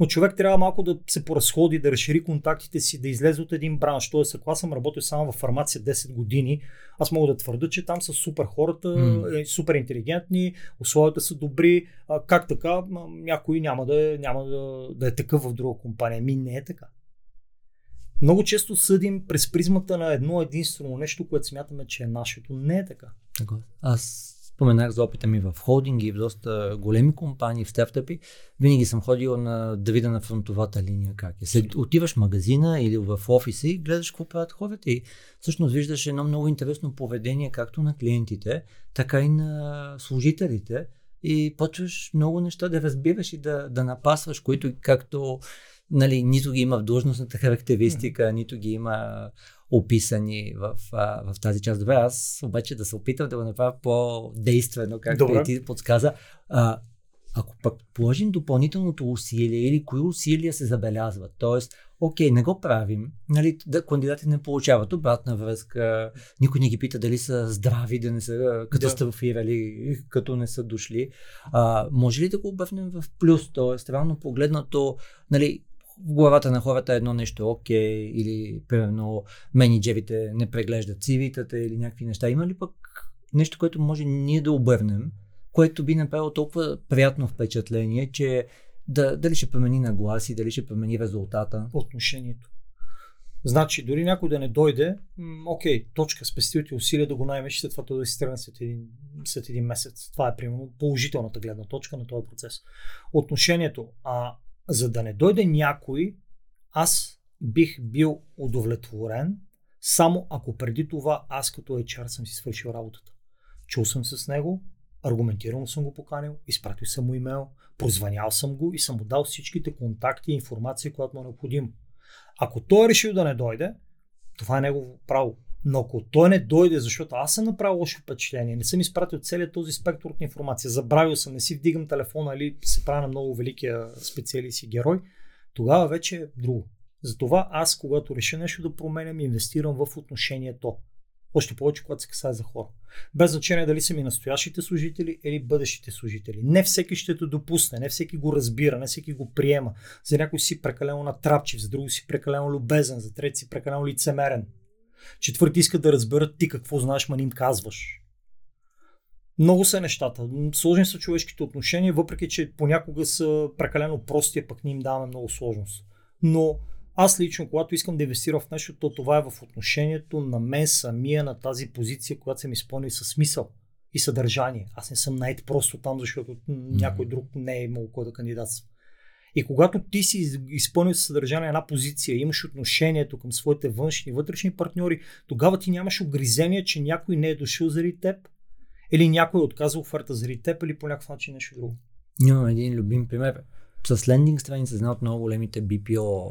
Но човек трябва малко да се поразходи, да разшири контактите си, да излезе от един бранш. Тоест, ако аз съм работил само в фармация 10 години, аз мога да твърда, че там са супер хората, е, супер интелигентни, условията са добри. А, как така? Някой няма да е, няма да, да е такъв в друга компания. Ми не е така. Много често съдим през призмата на едно единствено нещо, което смятаме, че е нашето. Не е. Така. Аз споменах за опита ми в холдинги, в доста големи компании, в стартъпи. Винаги съм ходил на, да видя на фронтовата линия как е. След, отиваш в магазина или в офиса и гледаш какво правят хората и всъщност виждаш едно много интересно поведение както на клиентите, така и на служителите и почваш много неща да разбираш и да, да напасваш, които както нали, нито ги има в длъжностната характеристика, нито ги има описани в, а, в тази част. Добре, аз обаче да се опитам да го направя по-действено, както Добре. и ти подсказа. А, ако пък положим допълнителното усилие или кои усилия се забелязват, т.е. окей, не го правим, нали, да кандидатите не получават обратна връзка, никой не ги пита дали са здрави, да не са катастрофирали, като не са дошли. А, може ли да го обърнем в плюс, т.е. реално погледнато, нали, в главата на хората едно нещо е окей, или примерно менеджерите не преглеждат CV-тата или някакви неща. Има ли пък нещо, което може ние да обърнем, което би направило толкова приятно впечатление, че да, дали ще промени нагласи, дали ще промени резултата? отношението. Значи, дори някой да не дойде, м, окей, точка, спестил ти усилия да го наймеш, след това да си тръгне след един, след един месец. Това е примерно положителната гледна точка на този процес. Отношението. А за да не дойде някой, аз бих бил удовлетворен, само ако преди това аз като HR съм си свършил работата. Чул съм с него, аргументирано съм го поканил, изпратил съм му имейл, прозванял съм го и съм му дал всичките контакти и информация, която му е необходимо. Ако той е решил да не дойде, това е негово право. Но ако той не дойде, защото аз съм направил лошо впечатление, не съм изпратил целият този спектър от информация, забравил съм, не си вдигам телефона или се правя на много великия специалист и герой, тогава вече е друго. Затова аз, когато реша нещо да променям, инвестирам в отношението. Още повече, когато се касае за хора. Без значение дали са ми настоящите служители или бъдещите служители. Не всеки ще те допусне, не всеки го разбира, не всеки го приема. За някой си прекалено натрапчив, за друго си прекалено любезен, за трети си прекалено лицемерен. Четвърти иска да разберат ти какво знаеш, ма не им казваш. Много са нещата. Сложни са човешките отношения, въпреки че понякога са прекалено прости, а пък ни им даваме много сложност. Но аз лично, когато искам да инвестирам в нещо, то това е в отношението на мен самия на тази позиция, която съм изпълнил със смисъл и съдържание. Аз не съм найт просто там, защото някой друг не е имал кой да кандидатства. И когато ти си изпълнил съдържание една позиция, имаш отношението към своите външни и вътрешни партньори, тогава ти нямаш огризение, че някой не е дошъл заради теб, или някой е отказал оферта заради теб, или по някакъв начин нещо друго. Имам един любим пример с лендинг страница една от много големите BPO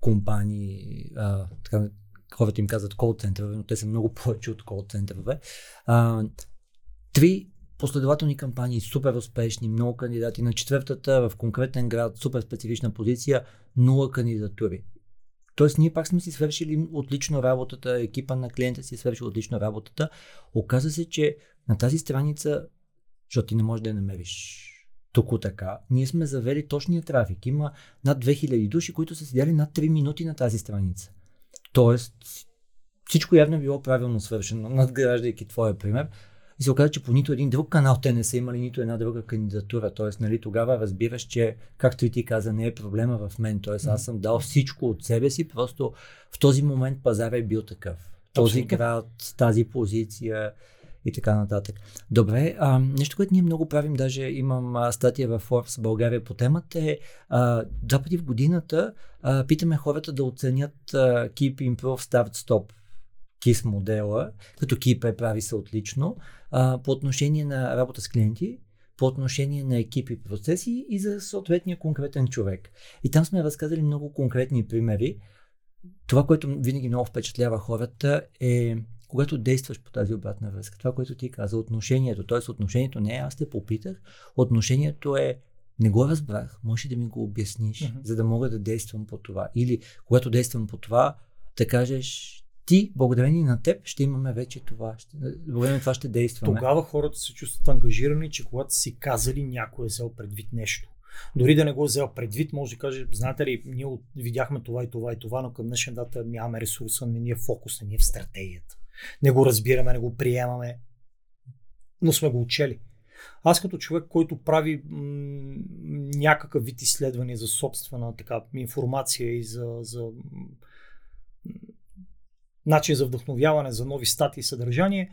компании, а, така, хората им казват кол центрове, но те са много повече от кол центрове. А, три последователни кампании, супер успешни, много кандидати. На четвъртата в конкретен град, супер специфична позиция, нула кандидатури. Тоест, ние пак сме си свършили отлично работата, екипа на клиента си е свършил отлично работата. Оказва се, че на тази страница, защото ти не можеш да я намериш тук така, ние сме завели точния трафик. Има над 2000 души, които са седяли над 3 минути на тази страница. Тоест, всичко явно е било правилно свършено, надграждайки твоя пример. И се оказа, че по нито един друг канал те не са имали нито една друга кандидатура. Тоест, нали, тогава разбираш, че, както и ти каза, не е проблема в мен. Тоест, аз съм дал всичко от себе си, просто в този момент пазара е бил такъв. Този град, тази позиция, и така нататък. Добре, а, нещо, което ние много правим, даже имам а, статия в Forbes България по темата е а, два пъти в годината а, питаме хората да оценят а, Keep, Improve, Start, Stop KISS модела, като KIP е прави се отлично, а, по отношение на работа с клиенти, по отношение на екипи процеси и за съответния конкретен човек. И там сме разказали много конкретни примери. Това, което винаги много впечатлява хората е когато действаш по тази обратна връзка. Това, което ти каза, отношението. Т.е. отношението не е аз те попитах, отношението е не го разбрах, може да ми го обясниш, uh-huh. за да мога да действам по това. Или когато действам по това, да кажеш ти, благодарение на теб, ще имаме вече това. Ще, благодарение на това ще действаме. Тогава хората се чувстват ангажирани, че когато си казали някой е взел предвид нещо. Дори да не го е взел предвид, може да каже, знаете ли, ние видяхме това и това и това, но към днешна дата нямаме ресурса, не ни е фокус, не ни е в стратегията не го разбираме, не го приемаме, но сме го учели. Аз като човек, който прави м- някакъв вид изследване за собствена така, информация и за, за начин за вдъхновяване за нови статии и съдържание,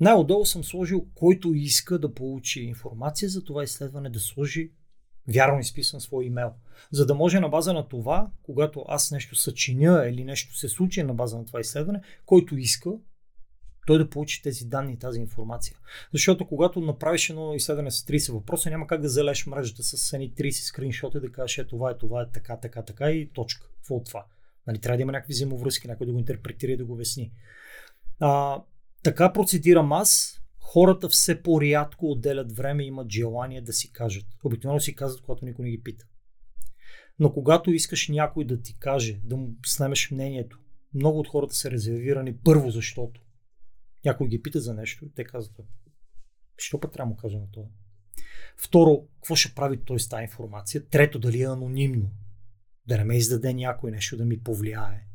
най-отдолу съм сложил, който иска да получи информация за това изследване, да сложи вярно изписан свой имейл. За да може на база на това, когато аз нещо съчиня или нещо се случи на база на това изследване, който иска, той да получи тези данни, тази информация. Защото когато направиш едно изследване с 30 въпроса, няма как да залеш мрежата с едни 30 скриншоти да кажеш, е това е, това е, така, така, така и точка. Какво от това? Нали, трябва да има някакви взаимовръзки, някой да го интерпретира и да го обясни. А, така процедирам аз, хората все по-рядко отделят време и имат желание да си кажат. Обикновено си казват, когато никой не ги пита. Но когато искаш някой да ти каже, да му снемеш мнението, много от хората са резервирани първо, защото някой ги пита за нещо и те казват, що път трябва да му кажа на това? Второ, какво ще прави той с тази информация? Трето, дали е анонимно? Да не ме издаде някой нещо да ми повлияе.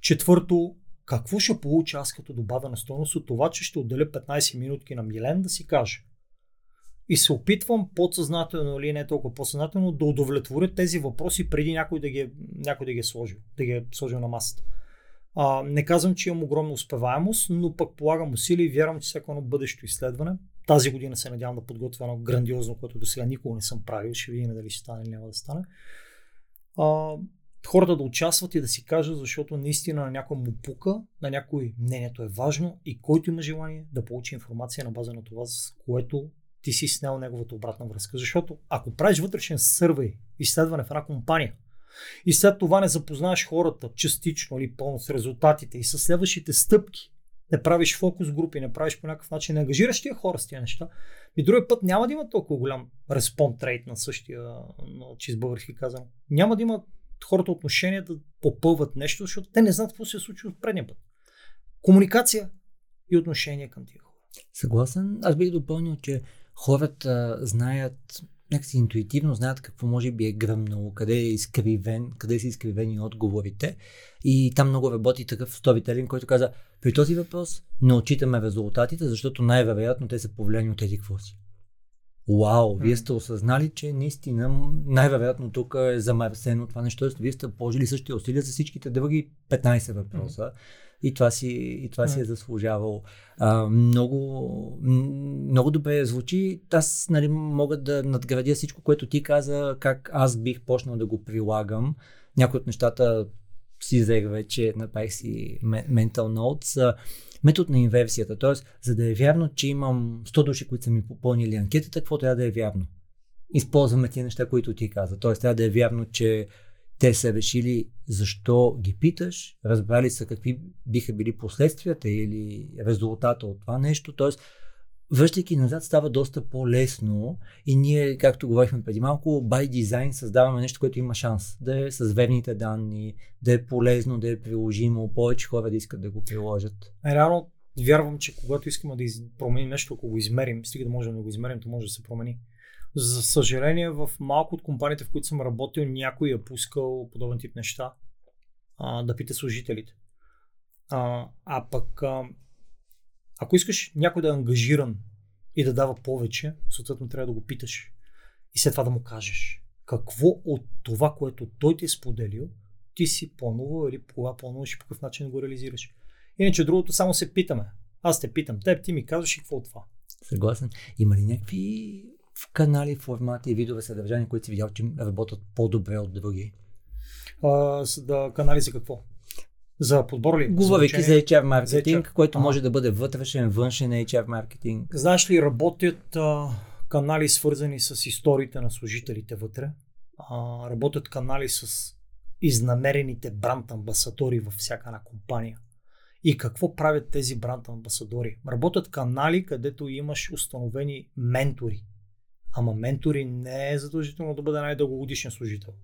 Четвърто, какво ще получа аз като добавена стойност от това, че ще отделя 15 минутки на Милен да си каже. И се опитвам подсъзнателно или не толкова подсъзнателно да удовлетворя тези въпроси преди някой да ги, е, някой да ги е сложил, да ги е сложил на масата. А, не казвам, че имам огромна успеваемост, но пък полагам усилия и вярвам, че всяко едно бъдещо изследване, тази година се надявам да подготвя едно грандиозно, което до сега никога не съм правил, ще видим дали ще стане или няма да стане. А, хората да участват и да си кажат, защото наистина на някой му пука, на някой мнението е важно и който има желание да получи информация на база на това, с което ти си снял неговата обратна връзка. Защото ако правиш вътрешен сървей, изследване в една компания, и след това не запознаеш хората частично или пълно с резултатите и с следващите стъпки, не правиш фокус групи, не правиш по някакъв начин, не ангажираш тия хора с тия неща, и другия път няма да има толкова голям респонд рейт на същия, на чист български казан. Няма да има хората отношения да попълват нещо, защото те не знаят какво се е случило в предния път. Комуникация и отношение към тия хора. Съгласен. Аз бих допълнил, че хората знаят някакси интуитивно знаят какво може би е гръмнало, къде е изкривен, къде са изкривени отговорите. И там много работи такъв сторителин, който каза, при този въпрос не отчитаме резултатите, защото най-вероятно те са повлияни от тези какво си. Вау, вие сте осъзнали, че наистина най-вероятно тук е замърсено това нещо. Вие сте положили същите усилия за всичките други 15 въпроса. Mm-hmm и това си, и това си е заслужавал. А, много, много добре звучи. Аз нали, мога да надградя всичко, което ти каза, как аз бих почнал да го прилагам. Някои от нещата си взех вече, направих си mental notes. Метод на инверсията, т.е. за да е вярно, че имам 100 души, които са ми попълнили анкетата, какво трябва да е вярно? Използваме тези неща, които ти каза. Т.е. трябва да е вярно, че те са решили защо ги питаш, разбрали са какви биха били последствията или резултата от това нещо. Тоест, връщайки назад става доста по-лесно и ние, както говорихме преди малко, by design създаваме нещо, което има шанс да е с верните данни, да е полезно, да е приложимо, повече хора да искат да го приложат. Реално вярвам, че когато искаме да променим нещо, ако го измерим, стига да можем да го измерим, то може да се промени. За съжаление, в малко от компаниите, в които съм работил, някой е пускал подобен тип неща а, да пита служителите. А, а пък, а, ако искаш някой да е ангажиран и да дава повече, съответно трябва да го питаш и след това да му кажеш какво от това, което той ти е споделил, ти си планувал или кога плануваш и по какъв начин го реализираш. Иначе другото само се питаме. Аз те питам теб, ти ми казваш и какво от това. Съгласен. Има ли някакви в канали, формати и видове съдържания, които си видял, че работят по-добре от други? А, да, канали за какво? За подбор ли? Говорейки за HR маркетинг, за HR. който а. може да бъде вътрешен, външен HR маркетинг. Знаеш ли, работят а, канали свързани с историите на служителите вътре. А, работят канали с изнамерените бранд амбасадори във всяка една компания. И какво правят тези бранд амбасадори? Работят канали, където имаш установени ментори. Ама ментори не е задължително да бъде най-дългогодишен служител.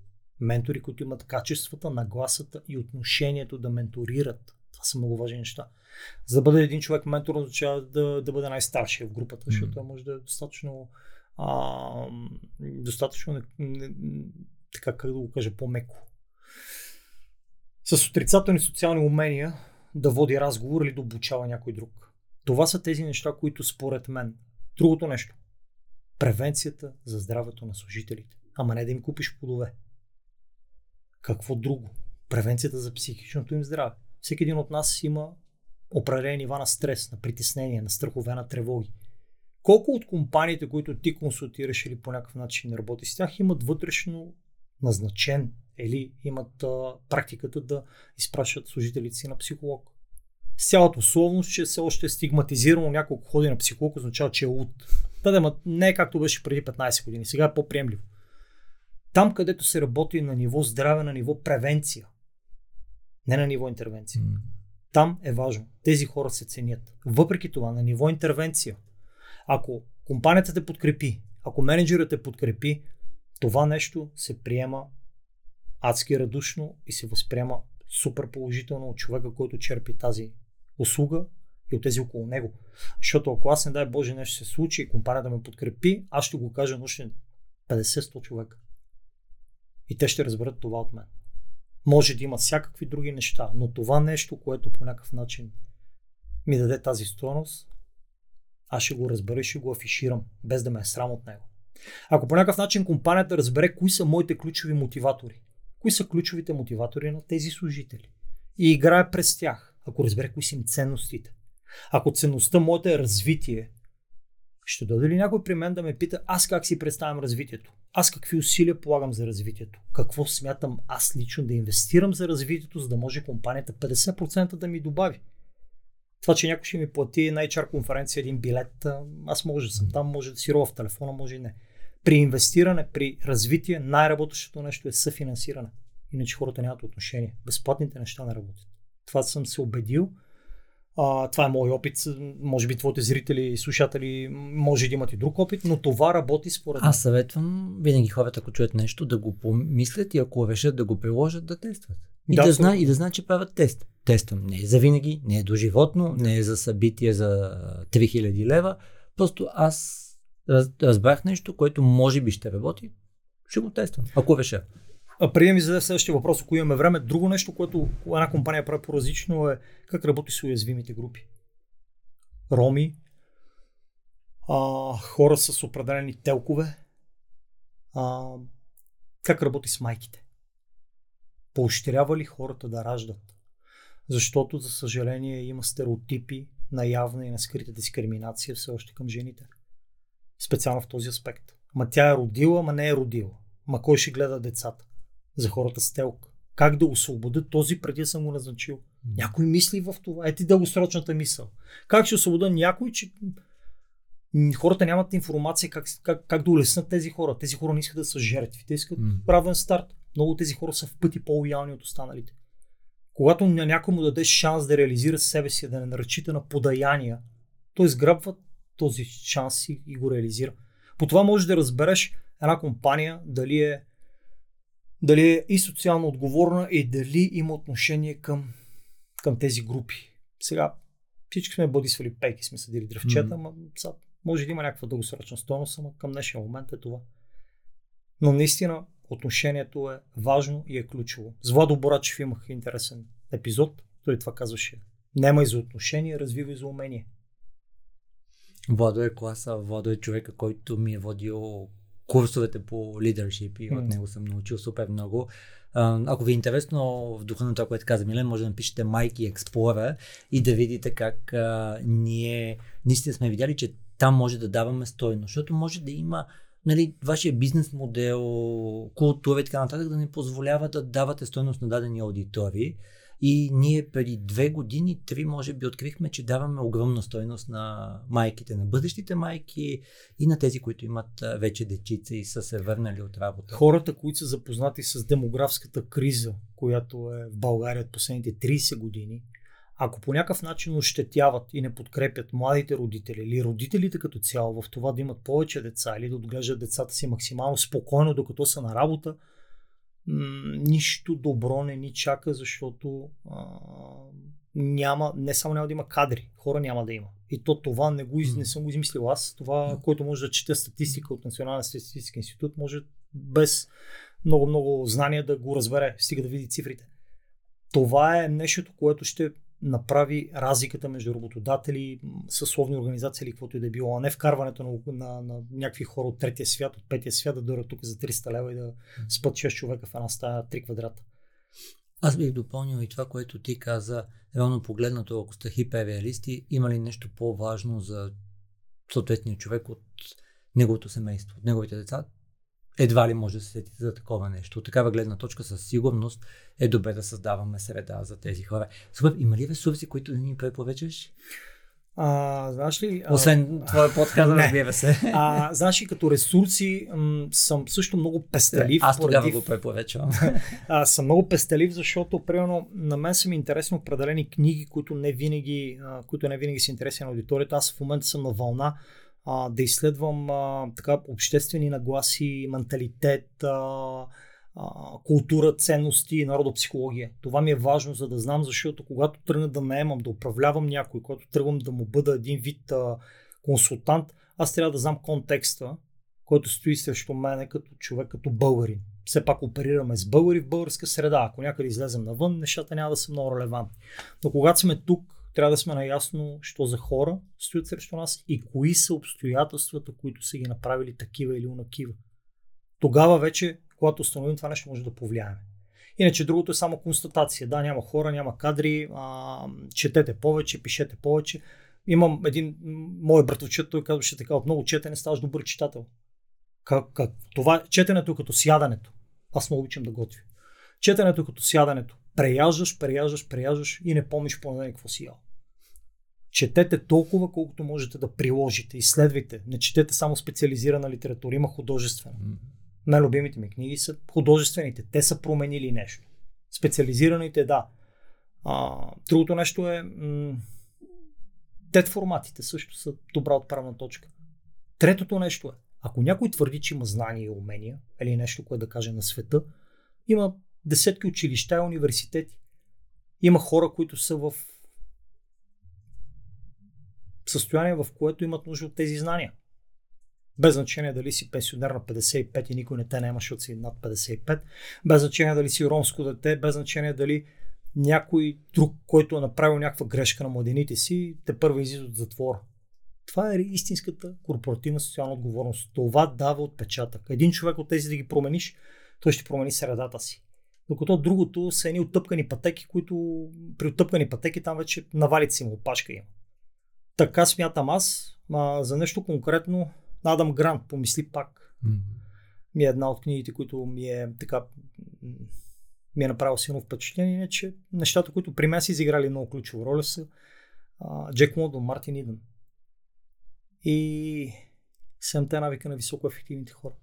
Ментори, които имат качествата, нагласата и отношението да менторират. Това са много важни неща. За да бъде един човек ментор, означава да, да бъде най-старшия в групата, защото той може да е достатъчно а, достатъчно не, не, така как да го кажа, по-меко. С отрицателни социални умения да води разговор или да обучава някой друг. Това са тези неща, които според мен. Другото нещо превенцията за здравето на служителите. Ама не да им купиш плодове. Какво друго? Превенцията за психичното им здраве. Всеки един от нас има определени нива на стрес, на притеснение, на страхове, на тревоги. Колко от компаниите, които ти консултираш или по някакъв начин работи с тях, имат вътрешно назначен или имат а, практиката да изпращат служителите си на психолог? С цялата условност, че все още е стигматизирано няколко ходи на психолог, означава, че е луд. Да, да, не е както беше преди 15 години. Сега е по-приемливо. Там, където се работи на ниво здраве, на ниво превенция, не на ниво интервенция. Mm. Там е важно. Тези хора се ценят. Въпреки това, на ниво интервенция, ако компанията те подкрепи, ако менеджерът те подкрепи, това нещо се приема адски радушно и се възприема супер положително от човека, който черпи тази услуга и от тези около него. Защото ако аз не дай Боже нещо се случи и компанията ме подкрепи, аз ще го кажа на 50-100 човека. И те ще разберат това от мен. Може да има всякакви други неща, но това нещо, което по някакъв начин ми даде тази стоеност, аз ще го разбера и ще го афиширам, без да ме е срам от него. Ако по някакъв начин компанията разбере кои са моите ключови мотиватори, кои са ключовите мотиватори на тези служители и играе през тях, ако разбере кои са им ценностите, ако ценността моята е развитие, ще дойде ли някой при мен да ме пита аз как си представям развитието? Аз какви усилия полагам за развитието? Какво смятам аз лично да инвестирам за развитието, за да може компанията 50% да ми добави? Това, че някой ще ми плати на HR конференция един билет, аз може да съм там, може да си рова в телефона, може и не. При инвестиране, при развитие, най-работещото нещо е съфинансиране. Иначе хората нямат отношение. Безплатните неща не работят. Това съм се убедил а, това е мой опит. Може би твоите зрители и слушатели може да имат и друг опит, но това работи според мен. Аз съветвам винаги хората, ако чуят нещо, да го помислят и ако решат да го приложат, да тестват. И Да, да, знае, и да знае, че правят тест. Тествам не е за винаги, не е до животно, не е за събитие за 3000 лева. Просто аз раз, разбрах нещо, което може би ще работи. Ще го тествам, ако реша. А преди да ми зададе следващия въпрос, ако имаме време, друго нещо, което една компания прави по-различно е как работи с уязвимите групи. Роми, а, хора с определени телкове, а, как работи с майките. Поощрява ли хората да раждат? Защото, за съжаление, има стереотипи на явна и на скрита дискриминация все още към жените. Специално в този аспект. Ма тя е родила, ма не е родила. Ма кой ще гледа децата? За хората с телк. Как да освобода този преди съм го назначил? Някой мисли в това. Ети дългосрочната мисъл. Как ще освобода някой, че хората нямат информация как, как, как да улеснат тези хора. Тези хора не искат да са жертви. Те искат М. равен старт. Много тези хора са в пъти по-лоялни от останалите. Когато на някой му дадеш шанс да реализира себе си, да не наръчита на подаяния, той сграбва този шанс и, и го реализира. По това можеш да разбереш една компания дали е, дали е и социално отговорна и дали има отношение към, към тези групи. Сега всички сме бодисвали пейки, сме съдили дръвчета, Мгм. ама сега може да има някаква дългосрочна стойност, ама към днешния момент е това. Но наистина отношението е важно и е ключово. С Владо Борачев имах интересен епизод. Той това казваше. Нема за отношение, развивай за умение. Владо е класа, Владо е човека, който ми е водил курсовете по лидершип и от него съм научил супер много. Ако ви е интересно в духа на това, което каза Милен, може да напишете Майки Explorer и да видите как а, ние наистина сме видяли, че там може да даваме стойност, защото може да има нали, вашия бизнес модел, култура и така нататък да не позволява да давате стойност на дадени аудитории. И ние преди две години, три, може би, открихме, че даваме огромна стойност на майките, на бъдещите майки и на тези, които имат вече дечица и са се върнали от работа. Хората, които са запознати с демографската криза, която е в България от последните 30 години, ако по някакъв начин ощетяват и не подкрепят младите родители или родителите като цяло в това да имат повече деца или да отглеждат децата си максимално спокойно, докато са на работа, нищо добро не ни чака, защото а, няма, не само няма да има кадри, хора няма да има. И то това не, го, не съм го измислил аз. Това, който може да чете статистика от Националния статистически институт, може без много-много знания да го разбере, стига да види цифрите. Това е нещото, което ще направи разликата между работодатели, съсловни организации или каквото и да е било, а не вкарването на, на, на някакви хора от третия свят, от петия свят да дойдат тук за 300 лева и да спът 6 човека в една стая 3 квадрата. Аз бих допълнил и това, което ти каза, реално погледнато, ако сте хиперреалисти, има ли нещо по-важно за съответния човек от неговото семейство, от неговите деца? Едва ли може да се сети за такова нещо. От такава гледна точка със сигурност е добре да създаваме среда за тези хора. Супер, има ли ресурси, които да ни препоръчаш? А, знаеш ли? а, Освен твоя подкаст, разбира се. А, знаеш ли, като ресурси м, съм също много пестелив. Аз тогава поради- го препоръчвам. а, съм много пестелив, защото примерно на мен са ми интересни определени книги, които не винаги, а, които не винаги са интересни на аудиторията. Аз в момента съм на вълна а, да изследвам а, така обществени нагласи, менталитет, а, а, култура, ценности и народопсихология. Това ми е важно, за да знам, защото когато тръгна да наемам, да управлявам някой, когато тръгвам да му бъда един вид а, консултант, аз трябва да знам контекста, който стои срещу мене като човек, като българин. Все пак оперираме с българи в българска среда. Ако някъде излезем навън, нещата няма да са много релевантни. Но когато сме тук, трябва да сме наясно, що за хора стоят срещу нас и кои са обстоятелствата, които са ги направили такива или унакива. Тогава вече, когато установим това нещо, може да повлияем. Иначе другото е само констатация. Да, няма хора, няма кадри, а, четете повече, пишете повече. Имам един мой братовчет, той казваше така, от много четене ставаш добър читател. Как, как? Това, четенето е като сядането. Аз много обичам да готвя. Четенето е като сядането. Преяждаш, преяждаш, преяждаш и не помниш по какво си ял. Четете толкова, колкото можете да приложите. Изследвайте. Не четете само специализирана литература. Има художествена. Най-любимите ми книги са художествените. Те са променили нещо. Специализираните, да. А, другото нещо е. М- тет форматите също са добра отправна точка. Третото нещо е. Ако някой твърди, че има знания и умения, или нещо, което да каже на света, има десетки училища и университети. Има хора, които са в състояние, в което имат нужда от тези знания. Без значение дали си пенсионер на 55 и никой не те няма, защото си над 55. Без значение дали си ромско дете, без значение дали някой друг, който е направил някаква грешка на младените си, те първо излиза от затвора. Това е истинската корпоративна социална отговорност. Това дава отпечатък. Един човек от тези да ги промениш, той ще промени средата си. Докато другото са едни оттъпкани пътеки, които при оттъпкани пътеки там вече навалите си му опашка има. Така смятам аз. А, за нещо конкретно Адам Грант, помисли пак. Mm-hmm. Ми е една от книгите, които ми е така ми е направил силно впечатление, че нещата, които при мен са изиграли много ключова роля са а, Джек Лондон, Мартин Идън и Седемте навика на високо ефективните хора.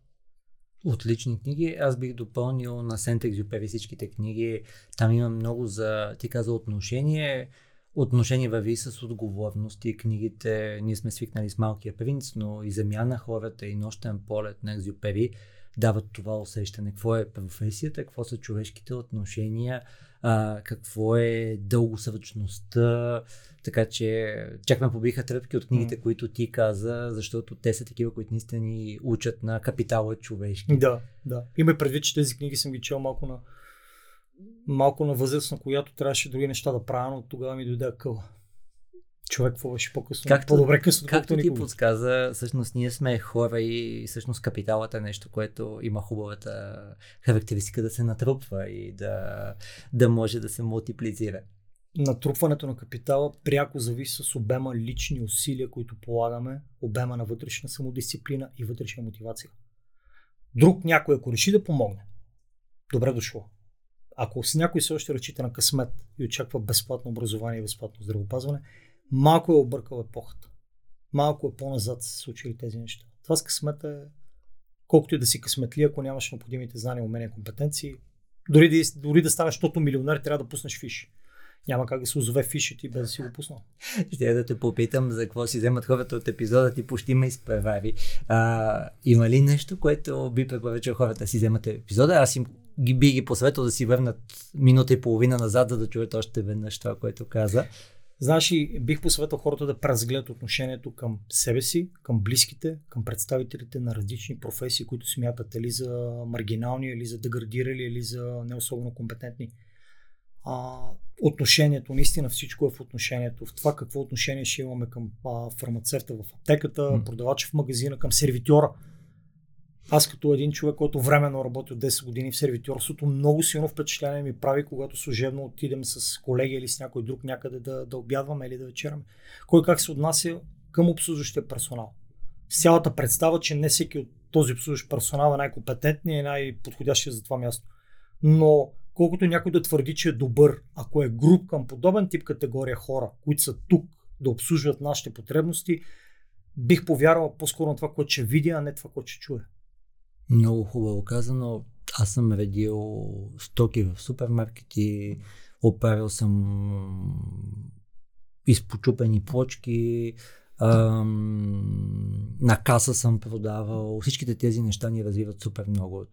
Отлични книги. Аз бих допълнил на Сент-Екзюпери всичките книги. Там има много за, ти каза, отношение. Отношение върви с отговорности. Книгите, ние сме свикнали с Малкия принц, но и Земя на хората и Нощен полет на Екзюпери дават това усещане. Какво е професията, какво са човешките отношения, а, какво е дългосръчността. Така че чак ме побиха тръпки от книгите, mm. които ти каза, защото те са такива, които наистина ни учат на капитала човешки. Да, да. Има предвид, че тези книги съм ги чел малко на малко на възраст, на която трябваше други неща да правя, но тогава ми дойде къла човек какво беше по-късно. Както, по-добре късно, както ти подсказа, всъщност ние сме хора и всъщност капиталът е нещо, което има хубавата характеристика да се натрупва и да, да може да се мултиплицира. Натрупването на капитала пряко зависи с обема лични усилия, които полагаме, обема на вътрешна самодисциплина и вътрешна мотивация. Друг някой, ако реши да помогне, добре дошло. Ако с някой все още разчита на късмет и очаква безплатно образование и безплатно здравеопазване, малко е объркал епохата. Малко е по-назад се случили тези неща. Това с късмета е колкото и да си късметли, ако нямаш необходимите знания, умения, компетенции, дори да, дори да станеш тото милионер, трябва да пуснеш фиш. Няма как да се озове фишът ти без да си го пуснал. Ще да те попитам за какво си вземат хората от епизода ти почти ме изпревари. А, има ли нещо, което би препоръчал хората да си вземат епизода? Аз им ги, би ги посветил да си върнат минута и половина назад, за да чуят още веднъж това, което каза. Знаеш ли, бих посъветвал хората да преразгледат отношението към себе си, към близките, към представителите на различни професии, които смятат или за маргинални, или за деградирали, или за не особено компетентни. А, отношението, наистина всичко е в отношението, в това какво отношение ще имаме към а, фармацевта в аптеката, mm. продавача в магазина, към сервитьора аз като един човек, който временно работи от 10 години в сервитьорството, много силно впечатление ми прави, когато служебно отидем с колеги или с някой друг някъде да, да обядваме или да вечераме. Кой как се отнася към обслужващия персонал. С цялата представа, че не всеки от този обслужващ персонал е най-компетентният и най-подходящия за това място. Но колкото някой да твърди, че е добър, ако е груп към подобен тип категория хора, които са тук да обслужват нашите потребности, бих повярвал по-скоро на това, което ще видя, а не това, което ще чуя. Много хубаво казано. Аз съм редил стоки в супермаркети, оправил съм изпочупени плочки, ам, на каса съм продавал. Всичките тези неща ни развиват супер много.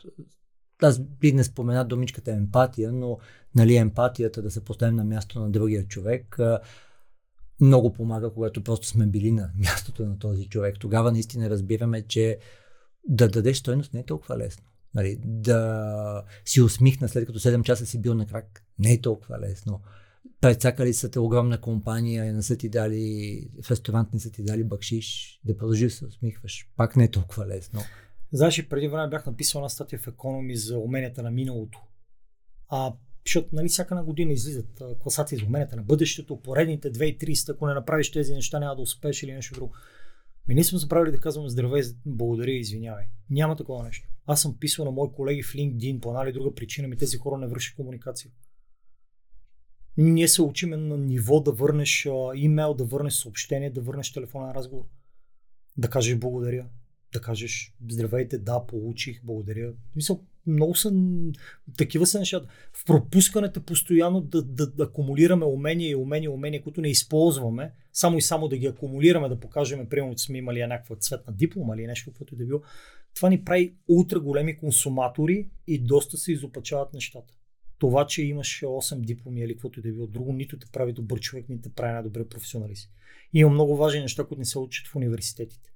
Аз би не спомена думичката емпатия, но нали, емпатията да се поставим на място на другия човек много помага, когато просто сме били на мястото на този човек. Тогава наистина разбираме, че да дадеш стойност не е толкова лесно. Нали, да си усмихна след като 7 часа си бил на крак, не е толкова лесно. Прецакали са те огромна компания, не са ти дали, в ресторант не са ти дали бакшиш, да продължиш да се усмихваш. Пак не е толкова лесно. Знаеш, преди време бях написал една статия в Economy за уменията на миналото. А, защото нали, всяка на година излизат класации за уменията на бъдещето, поредните 2-30, ако не направиш тези неща, няма да успееш или нещо друго. Ми ние сме забравили да казваме здравей, благодаря и извинявай. Няма такова нещо. Аз съм писал на мои колеги в LinkedIn, по една или друга причина ми тези хора не вършат комуникация. Ние се учиме на ниво да върнеш имейл, да върнеш съобщение, да върнеш телефонен разговор. Да кажеш благодаря. Да кажеш здравейте, да, получих, благодаря. Мисъл, много са, такива са нещата. В пропускането постоянно да, да, да акумулираме умения и умения, умения, които не използваме, само и само да ги акумулираме, да покажем, примерно, че сме имали някаква цветна диплома или нещо, каквото и да било, това ни прави ултра големи консуматори и доста се изопачават нещата. това, че имаш 8 дипломи или каквото и да е било друго, нито те прави добър човек, нито те прави най-добре професионалист. Има много важни неща, които не се учат в университетите.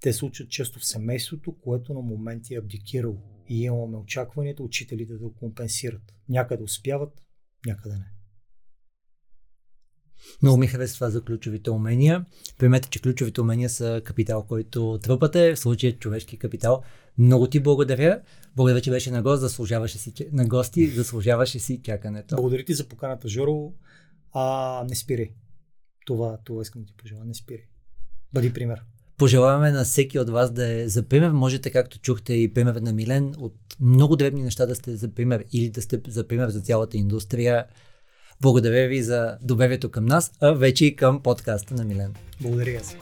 Те се учат често в семейството, което на моменти е абдикирало. И имаме очакванията учителите да го компенсират. Някъде успяват, някъде не. Много ми харесва това за ключовите умения. Примете, че ключовите умения са капитал, който тръпате, в случая човешки капитал. Много ти благодаря. Благодаря, че беше на гост, заслужаваше си, на гости, заслужаваше си чакането. Благодаря ти за поканата, Жоро. А, не спирай. Това, това искам да ти пожелая. Не спирай. Бъди пример. Пожелаваме на всеки от вас да е за пример. Можете, както чухте и пример на Милен, от много дребни неща да сте за пример или да сте за пример за цялата индустрия. Благодаря ви за доверието към нас, а вече и към подкаста на Милен. Благодаря си.